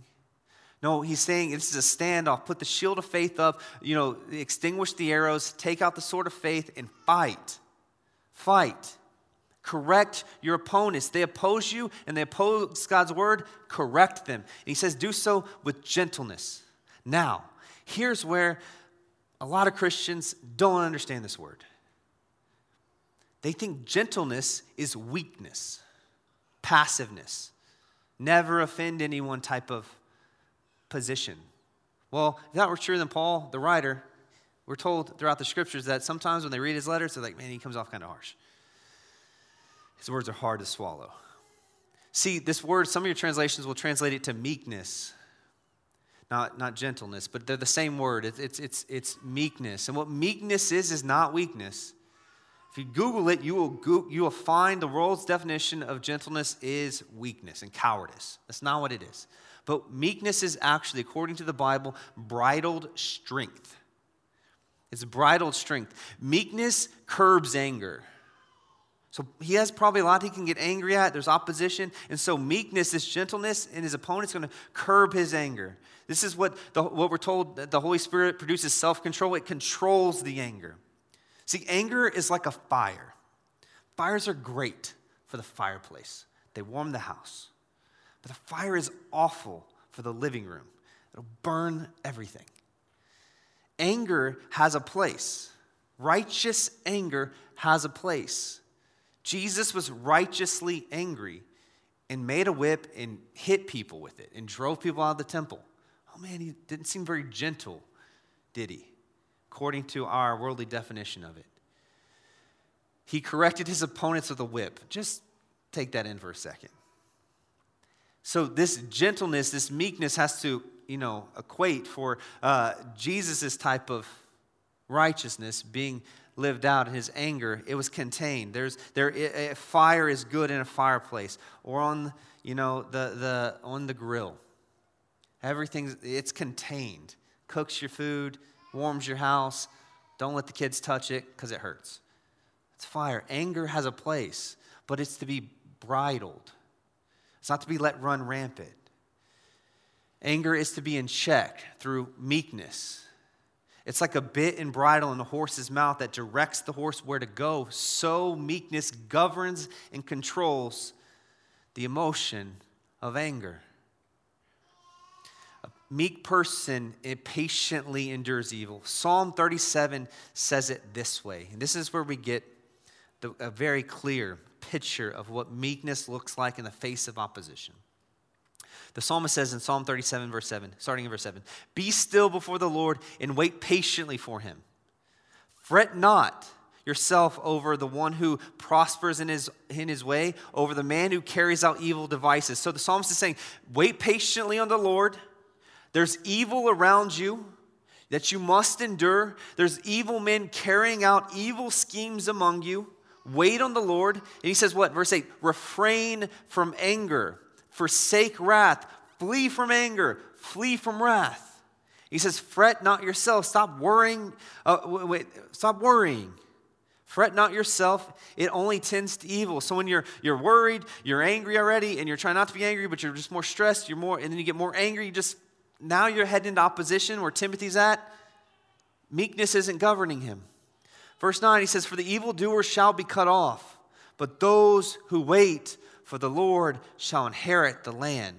No, he's saying this is a standoff. Put the shield of faith up, you know, extinguish the arrows, take out the sword of faith, and fight. Fight. Correct your opponents. They oppose you and they oppose God's word, correct them. And he says, do so with gentleness. Now, here's where a lot of Christians don't understand this word. They think gentleness is weakness, passiveness, never offend anyone type of position. Well, if that were true, then Paul, the writer, we're told throughout the scriptures that sometimes when they read his letters, they're like, man, he comes off kind of harsh. His words are hard to swallow. See, this word, some of your translations will translate it to meekness, not, not gentleness, but they're the same word. It's, it's, it's, it's meekness. And what meekness is, is not weakness. If you Google it, you will, go, you will find the world's definition of gentleness is weakness and cowardice. That's not what it is. But meekness is actually, according to the Bible, bridled strength. It's bridled strength. Meekness curbs anger. So he has probably a lot he can get angry at. There's opposition. And so meekness is gentleness, and his opponent's going to curb his anger. This is what, the, what we're told that the Holy Spirit produces self control, it controls the anger. See, anger is like a fire. Fires are great for the fireplace, they warm the house. But the fire is awful for the living room, it'll burn everything. Anger has a place. Righteous anger has a place. Jesus was righteously angry and made a whip and hit people with it and drove people out of the temple. Oh man, he didn't seem very gentle, did he? According to our worldly definition of it. he corrected his opponents with a whip. Just take that in for a second. So, this gentleness, this meekness has to, you know, equate for uh, Jesus' type of righteousness being lived out in his anger. It was contained. There's, there, a fire is good in a fireplace or on, you know, the, the, on the grill. Everything's, it's contained. Cooks your food, warms your house. Don't let the kids touch it because it hurts. It's fire. Anger has a place, but it's to be bridled. It's not to be let run rampant. Anger is to be in check through meekness. It's like a bit and bridle in the horse's mouth that directs the horse where to go. So meekness governs and controls the emotion of anger. A meek person patiently endures evil. Psalm 37 says it this way. And this is where we get the, a very clear picture of what meekness looks like in the face of opposition. The psalmist says in Psalm 37, verse 7, starting in verse 7 Be still before the Lord and wait patiently for him. Fret not yourself over the one who prospers in his, in his way, over the man who carries out evil devices. So the psalmist is saying, Wait patiently on the Lord. There's evil around you that you must endure. There's evil men carrying out evil schemes among you. Wait on the Lord. And he says, what? Verse 8 refrain from anger, forsake wrath, flee from anger, flee from wrath. He says, fret not yourself. Stop worrying. Uh, wait, stop worrying. Fret not yourself. It only tends to evil. So when you're you're worried, you're angry already, and you're trying not to be angry, but you're just more stressed, you're more, and then you get more angry, you just now you're heading into opposition where Timothy's at. Meekness isn't governing him. Verse 9, he says, For the evildoer shall be cut off, but those who wait for the Lord shall inherit the land.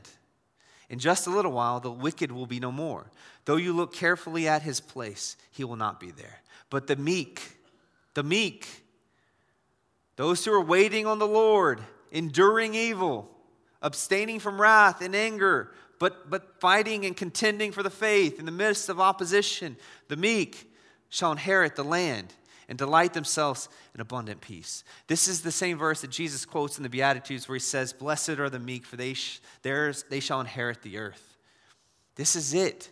In just a little while, the wicked will be no more. Though you look carefully at his place, he will not be there. But the meek, the meek, those who are waiting on the Lord, enduring evil, abstaining from wrath and anger, but, but fighting and contending for the faith in the midst of opposition, the meek shall inherit the land and delight themselves in abundant peace. This is the same verse that Jesus quotes in the Beatitudes where he says, Blessed are the meek, for they, sh- theirs, they shall inherit the earth. This is it.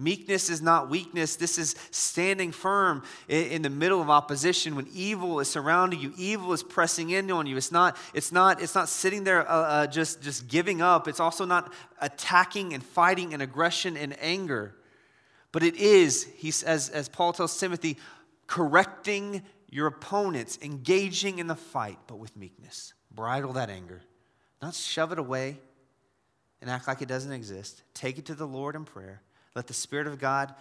Meekness is not weakness. This is standing firm in the middle of opposition when evil is surrounding you. Evil is pressing in on you. It's not, it's not, it's not sitting there uh, uh, just, just giving up. It's also not attacking and fighting and aggression and anger. But it is, he, as, as Paul tells Timothy, correcting your opponents, engaging in the fight, but with meekness. Bridle that anger. Not shove it away and act like it doesn't exist. Take it to the Lord in prayer. Let the Spirit of God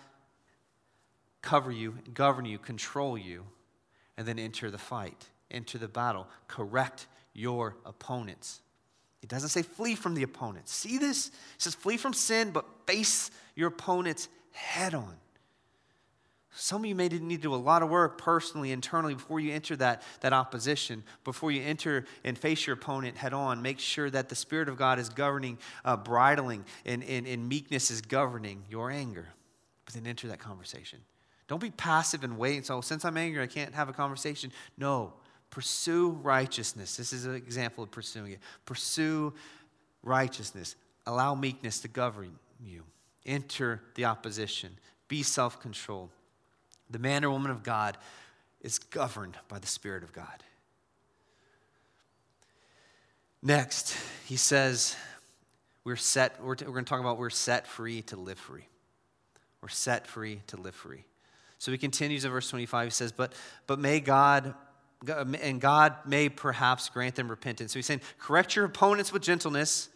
cover you, govern you, control you, and then enter the fight, enter the battle. Correct your opponents. It doesn't say flee from the opponents. See this? It says flee from sin, but face your opponents head on. Some of you may need to do a lot of work personally, internally, before you enter that, that opposition, before you enter and face your opponent head on. Make sure that the Spirit of God is governing, uh, bridling, and, and, and meekness is governing your anger. But then enter that conversation. Don't be passive and wait. So, since I'm angry, I can't have a conversation. No, pursue righteousness. This is an example of pursuing it. Pursue righteousness. Allow meekness to govern you. Enter the opposition. Be self controlled. The man or woman of God is governed by the Spirit of God. Next, he says, we're set, we're, we're going to talk about we're set free to live free. We're set free to live free. So he continues in verse 25. He says, But, but may God, and God may perhaps grant them repentance. So he's saying, Correct your opponents with gentleness,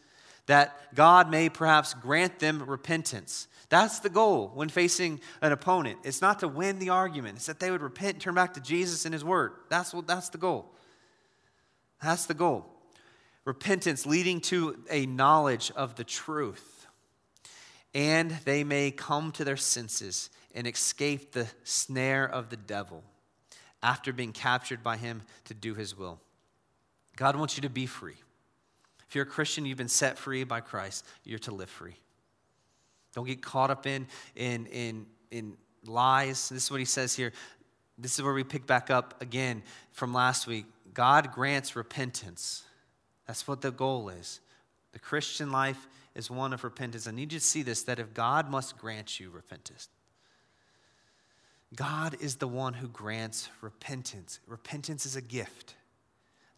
that God may perhaps grant them repentance. That's the goal when facing an opponent. It's not to win the argument, it's that they would repent and turn back to Jesus and His Word. That's, what, that's the goal. That's the goal. Repentance leading to a knowledge of the truth. And they may come to their senses and escape the snare of the devil after being captured by him to do his will. God wants you to be free. If you're a Christian, you've been set free by Christ, you're to live free. Don't get caught up in, in, in, in lies. This is what he says here. this is where we pick back up again from last week. God grants repentance. That's what the goal is. The Christian life is one of repentance. I need you to see this that if God must grant you repentance, God is the one who grants repentance. Repentance is a gift.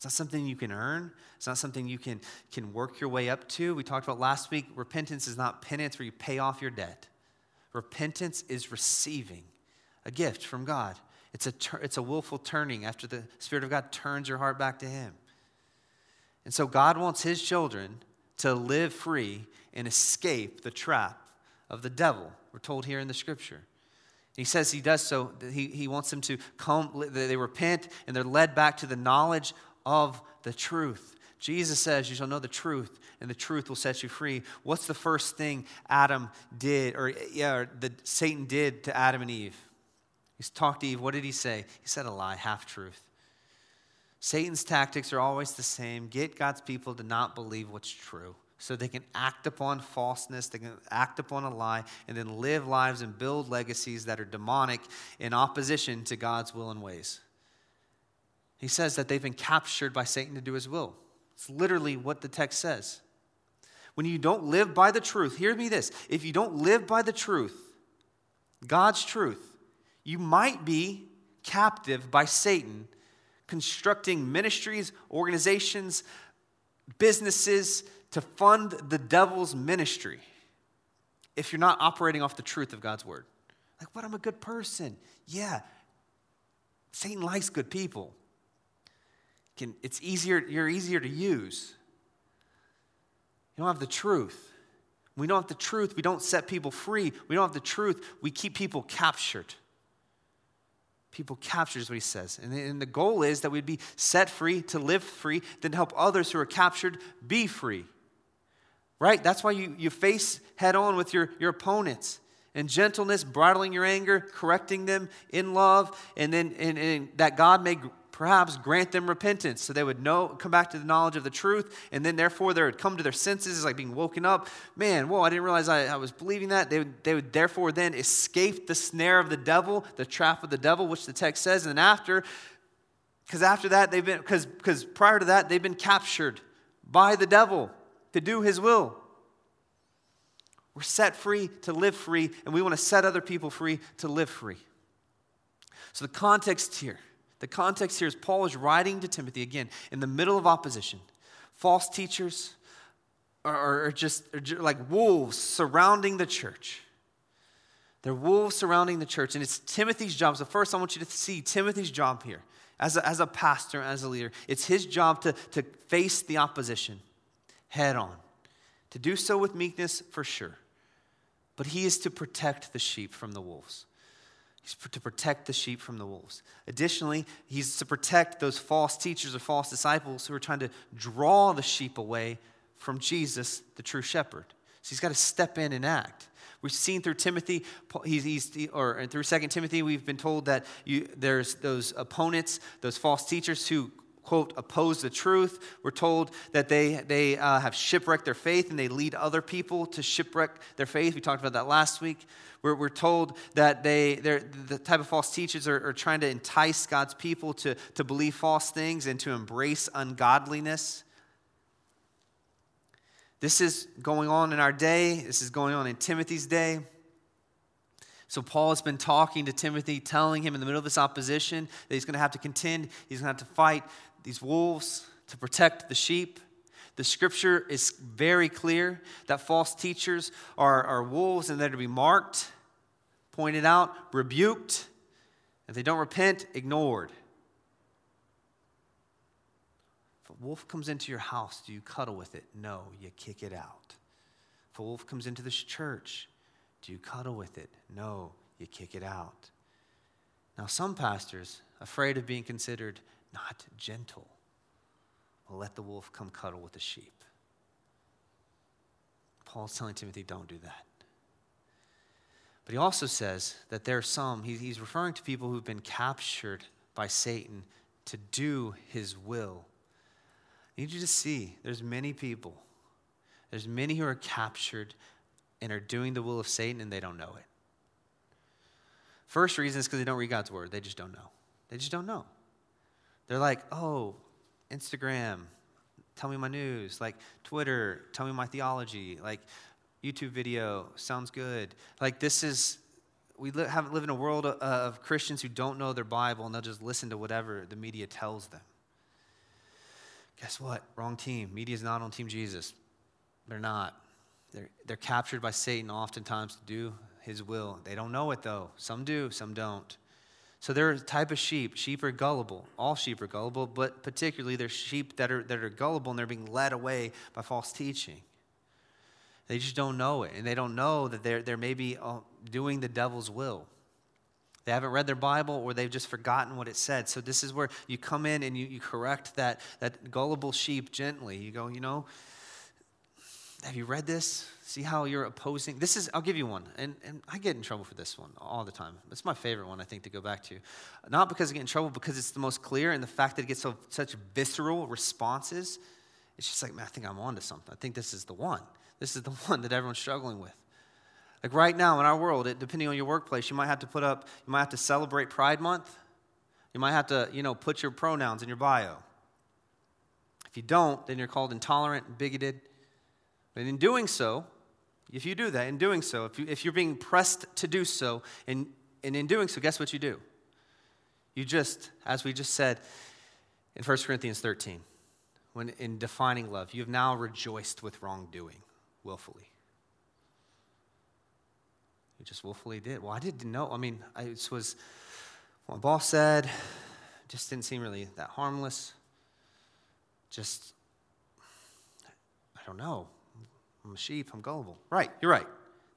It's not something you can earn. It's not something you can, can work your way up to. We talked about last week repentance is not penance where you pay off your debt. Repentance is receiving a gift from God. It's a, it's a willful turning after the Spirit of God turns your heart back to Him. And so God wants His children to live free and escape the trap of the devil. We're told here in the scripture. He says he does so, he, he wants them to come, they repent, and they're led back to the knowledge of the truth. Jesus says, You shall know the truth, and the truth will set you free. What's the first thing Adam did, or yeah, that Satan did to Adam and Eve? He's talked to Eve. What did he say? He said a lie, half truth. Satan's tactics are always the same get God's people to not believe what's true so they can act upon falseness, they can act upon a lie, and then live lives and build legacies that are demonic in opposition to God's will and ways. He says that they've been captured by Satan to do his will. It's literally what the text says. When you don't live by the truth, hear me this if you don't live by the truth, God's truth, you might be captive by Satan constructing ministries, organizations, businesses to fund the devil's ministry if you're not operating off the truth of God's word. Like, what? I'm a good person. Yeah, Satan likes good people. Can, it's easier, you're easier to use. You don't have the truth. We don't have the truth. We don't set people free. We don't have the truth. We keep people captured people captures what he says. And, and the goal is that we'd be set free to live free, then help others who are captured be free. Right? That's why you, you face head on with your, your opponents. And gentleness, bridling your anger, correcting them in love, and then and, and that God may perhaps grant them repentance so they would know come back to the knowledge of the truth and then therefore they would come to their senses like being woken up. Man whoa i didn't realize i, I was believing that. They would, they would therefore then escape the snare of the devil the trap of the devil which the text says. And then after because after that they've been because because prior to that they've been captured by the devil to do his will. We're set free to live free and we want to set other people free to live free. So the context here the context here is Paul is writing to Timothy again in the middle of opposition. False teachers are, are just are like wolves surrounding the church. They're wolves surrounding the church, and it's Timothy's job. So, first, I want you to see Timothy's job here as a, as a pastor, as a leader. It's his job to, to face the opposition head on, to do so with meekness for sure. But he is to protect the sheep from the wolves. He's to protect the sheep from the wolves. Additionally, he's to protect those false teachers or false disciples who are trying to draw the sheep away from Jesus, the true shepherd. So he's got to step in and act. We've seen through Timothy, he's, he's, or through Second Timothy, we've been told that you, there's those opponents, those false teachers who quote, oppose the truth. We're told that they, they uh, have shipwrecked their faith and they lead other people to shipwreck their faith. We talked about that last week. We're, we're told that they, they're, the type of false teachers are, are trying to entice God's people to, to believe false things and to embrace ungodliness. This is going on in our day. This is going on in Timothy's day. So, Paul has been talking to Timothy, telling him in the middle of this opposition that he's going to have to contend, he's going to have to fight these wolves to protect the sheep. The scripture is very clear that false teachers are, are wolves and they're to be marked, pointed out, rebuked. If they don't repent, ignored. If a wolf comes into your house, do you cuddle with it? No, you kick it out. If a wolf comes into this church, do you cuddle with it? No, you kick it out. Now, some pastors, afraid of being considered not gentle, will let the wolf come cuddle with the sheep. Paul's telling Timothy, don't do that. But he also says that there are some, he's referring to people who've been captured by Satan to do his will. I need you to see there's many people, there's many who are captured and are doing the will of Satan and they don't know it. First reason is because they don't read God's word. They just don't know. They just don't know. They're like, oh, Instagram, tell me my news. Like Twitter, tell me my theology. Like YouTube video, sounds good. Like this is, we live, have, live in a world of, of Christians who don't know their Bible and they'll just listen to whatever the media tells them. Guess what? Wrong team. Media's not on Team Jesus. They're not. They're, they're captured by Satan oftentimes to do his will. They don't know it though. Some do, some don't. So they're a type of sheep. Sheep are gullible. All sheep are gullible, but particularly they're sheep that are, that are gullible and they're being led away by false teaching. They just don't know it. And they don't know that they're, they're maybe uh, doing the devil's will. They haven't read their Bible or they've just forgotten what it said. So this is where you come in and you, you correct that, that gullible sheep gently. You go, you know, have you read this? See how you're opposing? This is, I'll give you one. And, and I get in trouble for this one all the time. It's my favorite one, I think, to go back to. Not because I get in trouble, because it's the most clear and the fact that it gets so, such visceral responses. It's just like, man, I think I'm onto something. I think this is the one. This is the (laughs) one that everyone's struggling with. Like right now in our world, it, depending on your workplace, you might have to put up, you might have to celebrate Pride Month. You might have to, you know, put your pronouns in your bio. If you don't, then you're called intolerant, bigoted, and in doing so, if you do that, in doing so, if, you, if you're being pressed to do so, and, and in doing so, guess what you do? You just, as we just said in 1 Corinthians 13, when in defining love, you have now rejoiced with wrongdoing willfully. You just willfully did. Well, I didn't know. I mean, I, this was what my boss said. Just didn't seem really that harmless. Just, I don't know. I'm a sheep, I'm gullible. Right, you're right.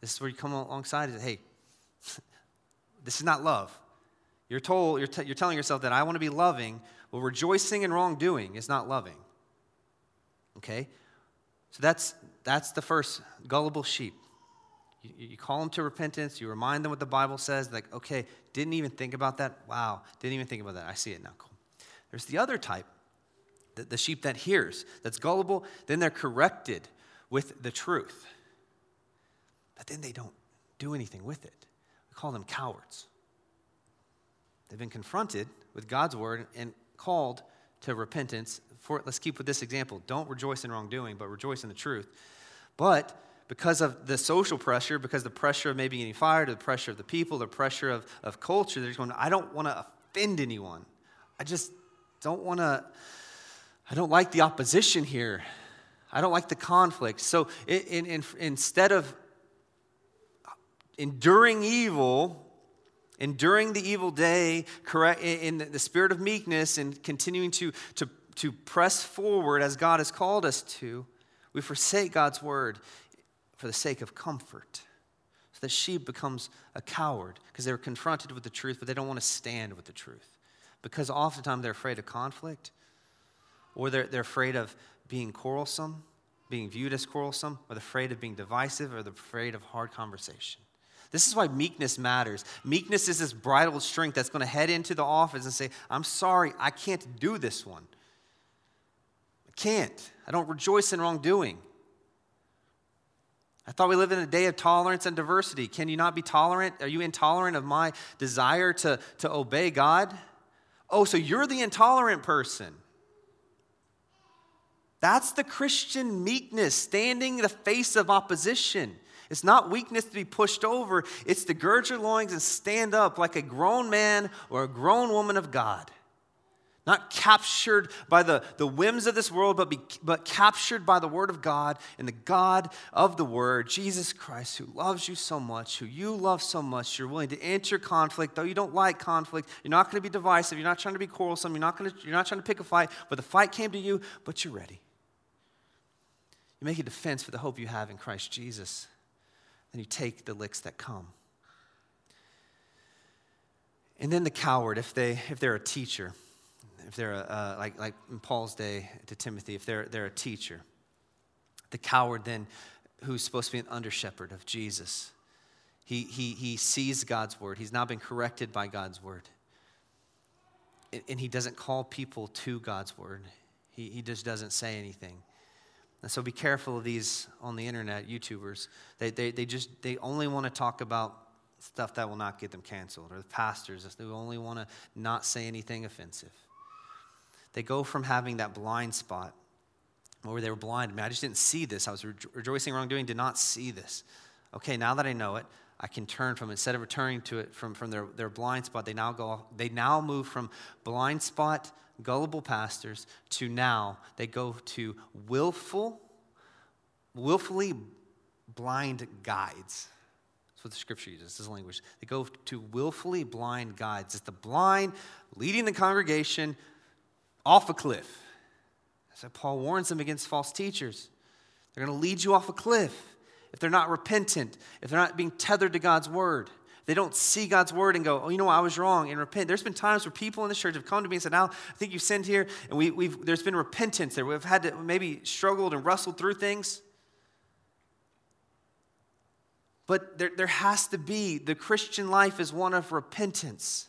This is where you come alongside and say, hey, (laughs) this is not love. You're told, you're, t- you're telling yourself that I want to be loving. Well, rejoicing in wrongdoing is not loving. Okay? So that's, that's the first gullible sheep. You, you call them to repentance, you remind them what the Bible says, like, okay, didn't even think about that. Wow, didn't even think about that. I see it now. Cool. There's the other type, the, the sheep that hears, that's gullible, then they're corrected with the truth. But then they don't do anything with it. We call them cowards. They've been confronted with God's word and called to repentance. For, let's keep with this example. Don't rejoice in wrongdoing, but rejoice in the truth. But because of the social pressure, because the pressure of maybe getting fired, the pressure of the people, the pressure of, of culture, they're just going, I don't want to offend anyone. I just don't want to, I don't like the opposition here. I don't like the conflict. So in, in, instead of enduring evil, enduring the evil day correct, in the spirit of meekness and continuing to, to, to press forward as God has called us to, we forsake God's word for the sake of comfort. So the sheep becomes a coward because they're confronted with the truth, but they don't want to stand with the truth. Because oftentimes they're afraid of conflict or they're, they're afraid of being quarrelsome, being viewed as quarrelsome, or afraid of being divisive, or the afraid of hard conversation. This is why meekness matters. Meekness is this bridled strength that's going to head into the office and say, I'm sorry, I can't do this one. I can't. I don't rejoice in wrongdoing. I thought we live in a day of tolerance and diversity. Can you not be tolerant? Are you intolerant of my desire to, to obey God? Oh, so you're the intolerant person. That's the Christian meekness, standing in the face of opposition. It's not weakness to be pushed over, it's to gird your loins and stand up like a grown man or a grown woman of God. Not captured by the, the whims of this world, but, be, but captured by the Word of God and the God of the Word, Jesus Christ, who loves you so much, who you love so much. You're willing to enter conflict, though you don't like conflict. You're not going to be divisive. You're not trying to be quarrelsome. You're not, going to, you're not trying to pick a fight, but the fight came to you, but you're ready. You make a defense for the hope you have in Christ Jesus. Then you take the licks that come. And then the coward, if, they, if they're a teacher, if they're a, uh, like, like in Paul's day to Timothy, if they're, they're a teacher, the coward then, who's supposed to be an under shepherd of Jesus, he, he, he sees God's word. He's now been corrected by God's word. And, and he doesn't call people to God's word, he, he just doesn't say anything. And so be careful of these on the internet, YouTubers. They, they, they just, they only want to talk about stuff that will not get them canceled, or the pastors who only want to not say anything offensive. They go from having that blind spot where they were blind. I, mean, I just didn't see this. I was rejoicing wrongdoing, did not see this. Okay, now that I know it, I can turn from instead of returning to it from, from their, their blind spot, they now go they now move from blind spot, gullible pastors to now they go to willful, willfully blind guides. That's what the scripture uses, this language. They go to willfully blind guides. It's the blind leading the congregation off a cliff. So Paul warns them against false teachers. They're going to lead you off a cliff if they're not repentant, if they're not being tethered to God's word. They don't see God's word and go, oh, you know I was wrong, and repent. There's been times where people in the church have come to me and said, now, I think you've sinned here, and we, we've, there's been repentance there. We've had to maybe struggled and wrestled through things. But there, there has to be, the Christian life is one of repentance.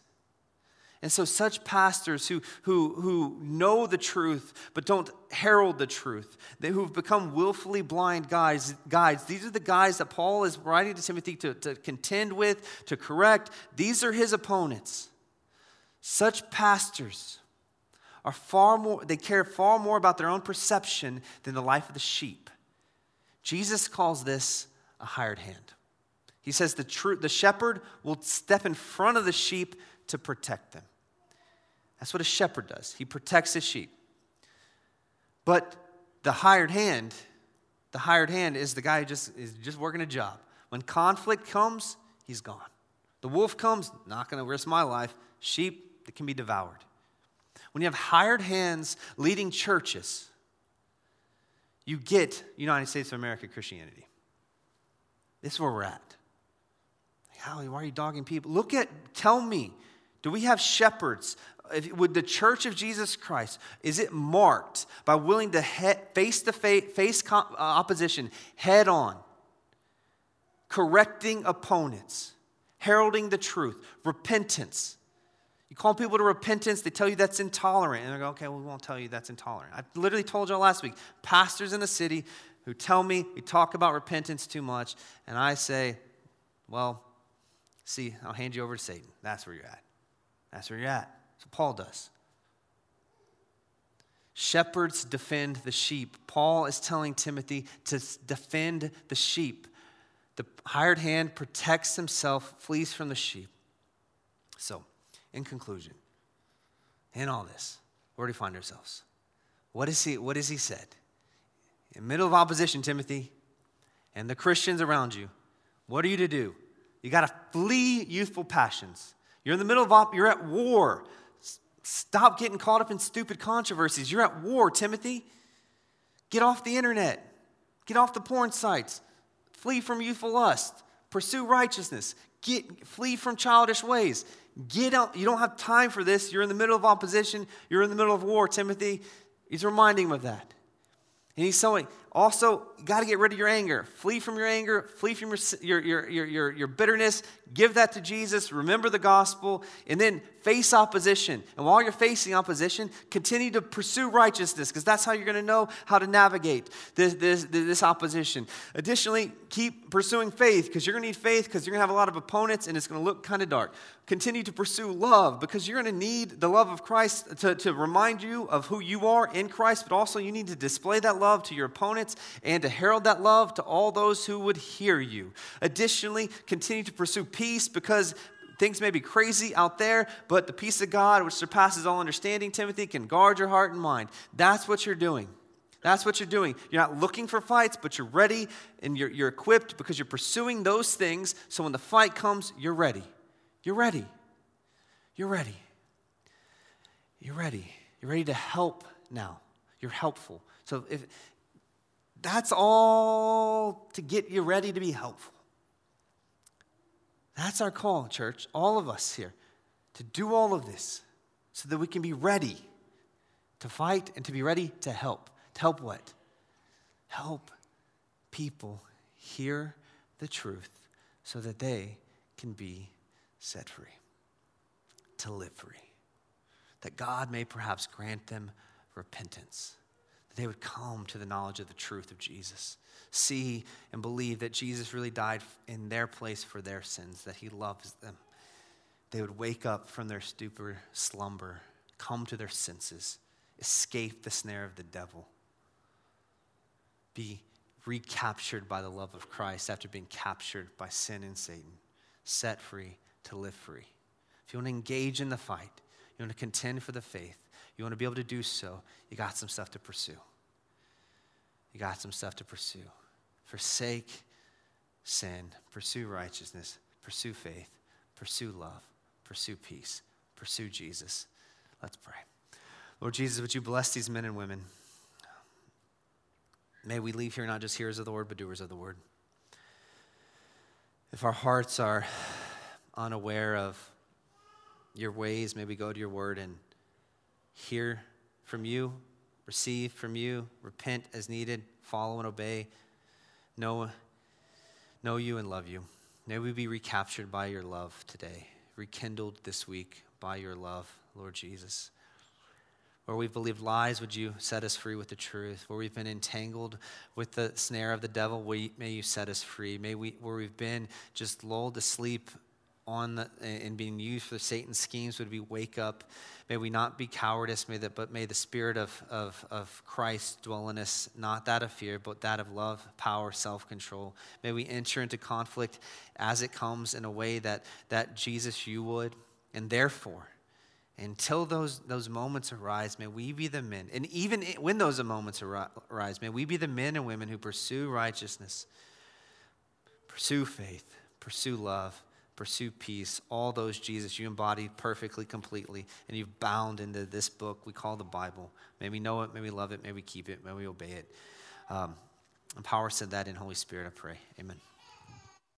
And so, such pastors who, who, who know the truth but don't herald the truth, they, who've become willfully blind guides, guides, these are the guys that Paul is writing to Timothy to, to contend with, to correct. These are his opponents. Such pastors are far more, they care far more about their own perception than the life of the sheep. Jesus calls this a hired hand. He says the, true, the shepherd will step in front of the sheep to protect them. That's what a shepherd does. He protects his sheep. But the hired hand, the hired hand is the guy who just is just working a job. When conflict comes, he's gone. The wolf comes, not going to risk my life. Sheep that can be devoured. When you have hired hands leading churches, you get United States of America Christianity. This is where we're at. Howie, why are you dogging people? Look at, tell me, do we have shepherds? Would the church of Jesus Christ, is it marked by willing to face to face, face uh, opposition head on, correcting opponents, heralding the truth, repentance? You call people to repentance, they tell you that's intolerant. And they go, okay, well, we won't tell you that's intolerant. I literally told y'all last week pastors in the city who tell me we talk about repentance too much, and I say, well, see, I'll hand you over to Satan. That's where you're at. That's where you're at. So Paul does. Shepherds defend the sheep. Paul is telling Timothy to defend the sheep. The hired hand protects himself, flees from the sheep. So, in conclusion, in all this, where do we find ourselves? What, is he, what has he said? In the middle of opposition, Timothy, and the Christians around you, what are you to do? You got to flee youthful passions. You're in the middle of, op- you're at war. Stop getting caught up in stupid controversies. You're at war, Timothy. Get off the internet. Get off the porn sites. Flee from youthful lust. Pursue righteousness. Get, flee from childish ways. Get out. You don't have time for this. You're in the middle of opposition. You're in the middle of war, Timothy. He's reminding him of that. And he's saying, also, you got to get rid of your anger. Flee from your anger. Flee from your, your, your, your, your bitterness. Give that to Jesus. Remember the gospel. And then face opposition. And while you're facing opposition, continue to pursue righteousness because that's how you're going to know how to navigate this, this, this opposition. Additionally, keep pursuing faith because you're going to need faith because you're going to have a lot of opponents and it's going to look kind of dark. Continue to pursue love because you're going to need the love of Christ to, to remind you of who you are in Christ, but also you need to display that love to your opponents and to herald that love to all those who would hear you. Additionally, continue to pursue peace because things may be crazy out there, but the peace of God, which surpasses all understanding, Timothy, can guard your heart and mind. That's what you're doing. That's what you're doing. You're not looking for fights, but you're ready and you're, you're equipped because you're pursuing those things. So when the fight comes, you're ready. You're ready. You're ready. You're ready. You're ready to help now. You're helpful. So if that's all to get you ready to be helpful. That's our call, church, all of us here, to do all of this so that we can be ready to fight and to be ready to help. To help what? Help people hear the truth so that they can be set free, to live free. That God may perhaps grant them repentance they would come to the knowledge of the truth of Jesus. See and believe that Jesus really died in their place for their sins, that he loves them. They would wake up from their stupor, slumber, come to their senses, escape the snare of the devil, be recaptured by the love of Christ after being captured by sin and Satan, set free to live free. If you want to engage in the fight, you want to contend for the faith, you want to be able to do so, you got some stuff to pursue. You got some stuff to pursue. Forsake sin, pursue righteousness, pursue faith, pursue love, pursue peace, pursue Jesus. Let's pray. Lord Jesus, would you bless these men and women? May we leave here not just hearers of the word, but doers of the word. If our hearts are unaware of your ways, may we go to your word and hear from you, receive from you, repent as needed, follow and obey, know, know you and love you. May we be recaptured by your love today, rekindled this week by your love, Lord Jesus. Where we've believed lies, would you set us free with the truth? Where we've been entangled with the snare of the devil, may you set us free. May we, where we've been just lulled to sleep on the, and being used for Satan's schemes would we wake up. May we not be cowardice, may the, but may the spirit of, of, of Christ dwell in us, not that of fear, but that of love, power, self control. May we enter into conflict as it comes in a way that, that Jesus, you would. And therefore, until those, those moments arise, may we be the men, and even when those moments arise, may we be the men and women who pursue righteousness, pursue faith, pursue love pursue peace, all those, Jesus, you embodied perfectly, completely, and you've bound into this book we call the Bible. May we know it, may we love it, may we keep it, may we obey it. Um, and power said that in Holy Spirit, I pray. Amen.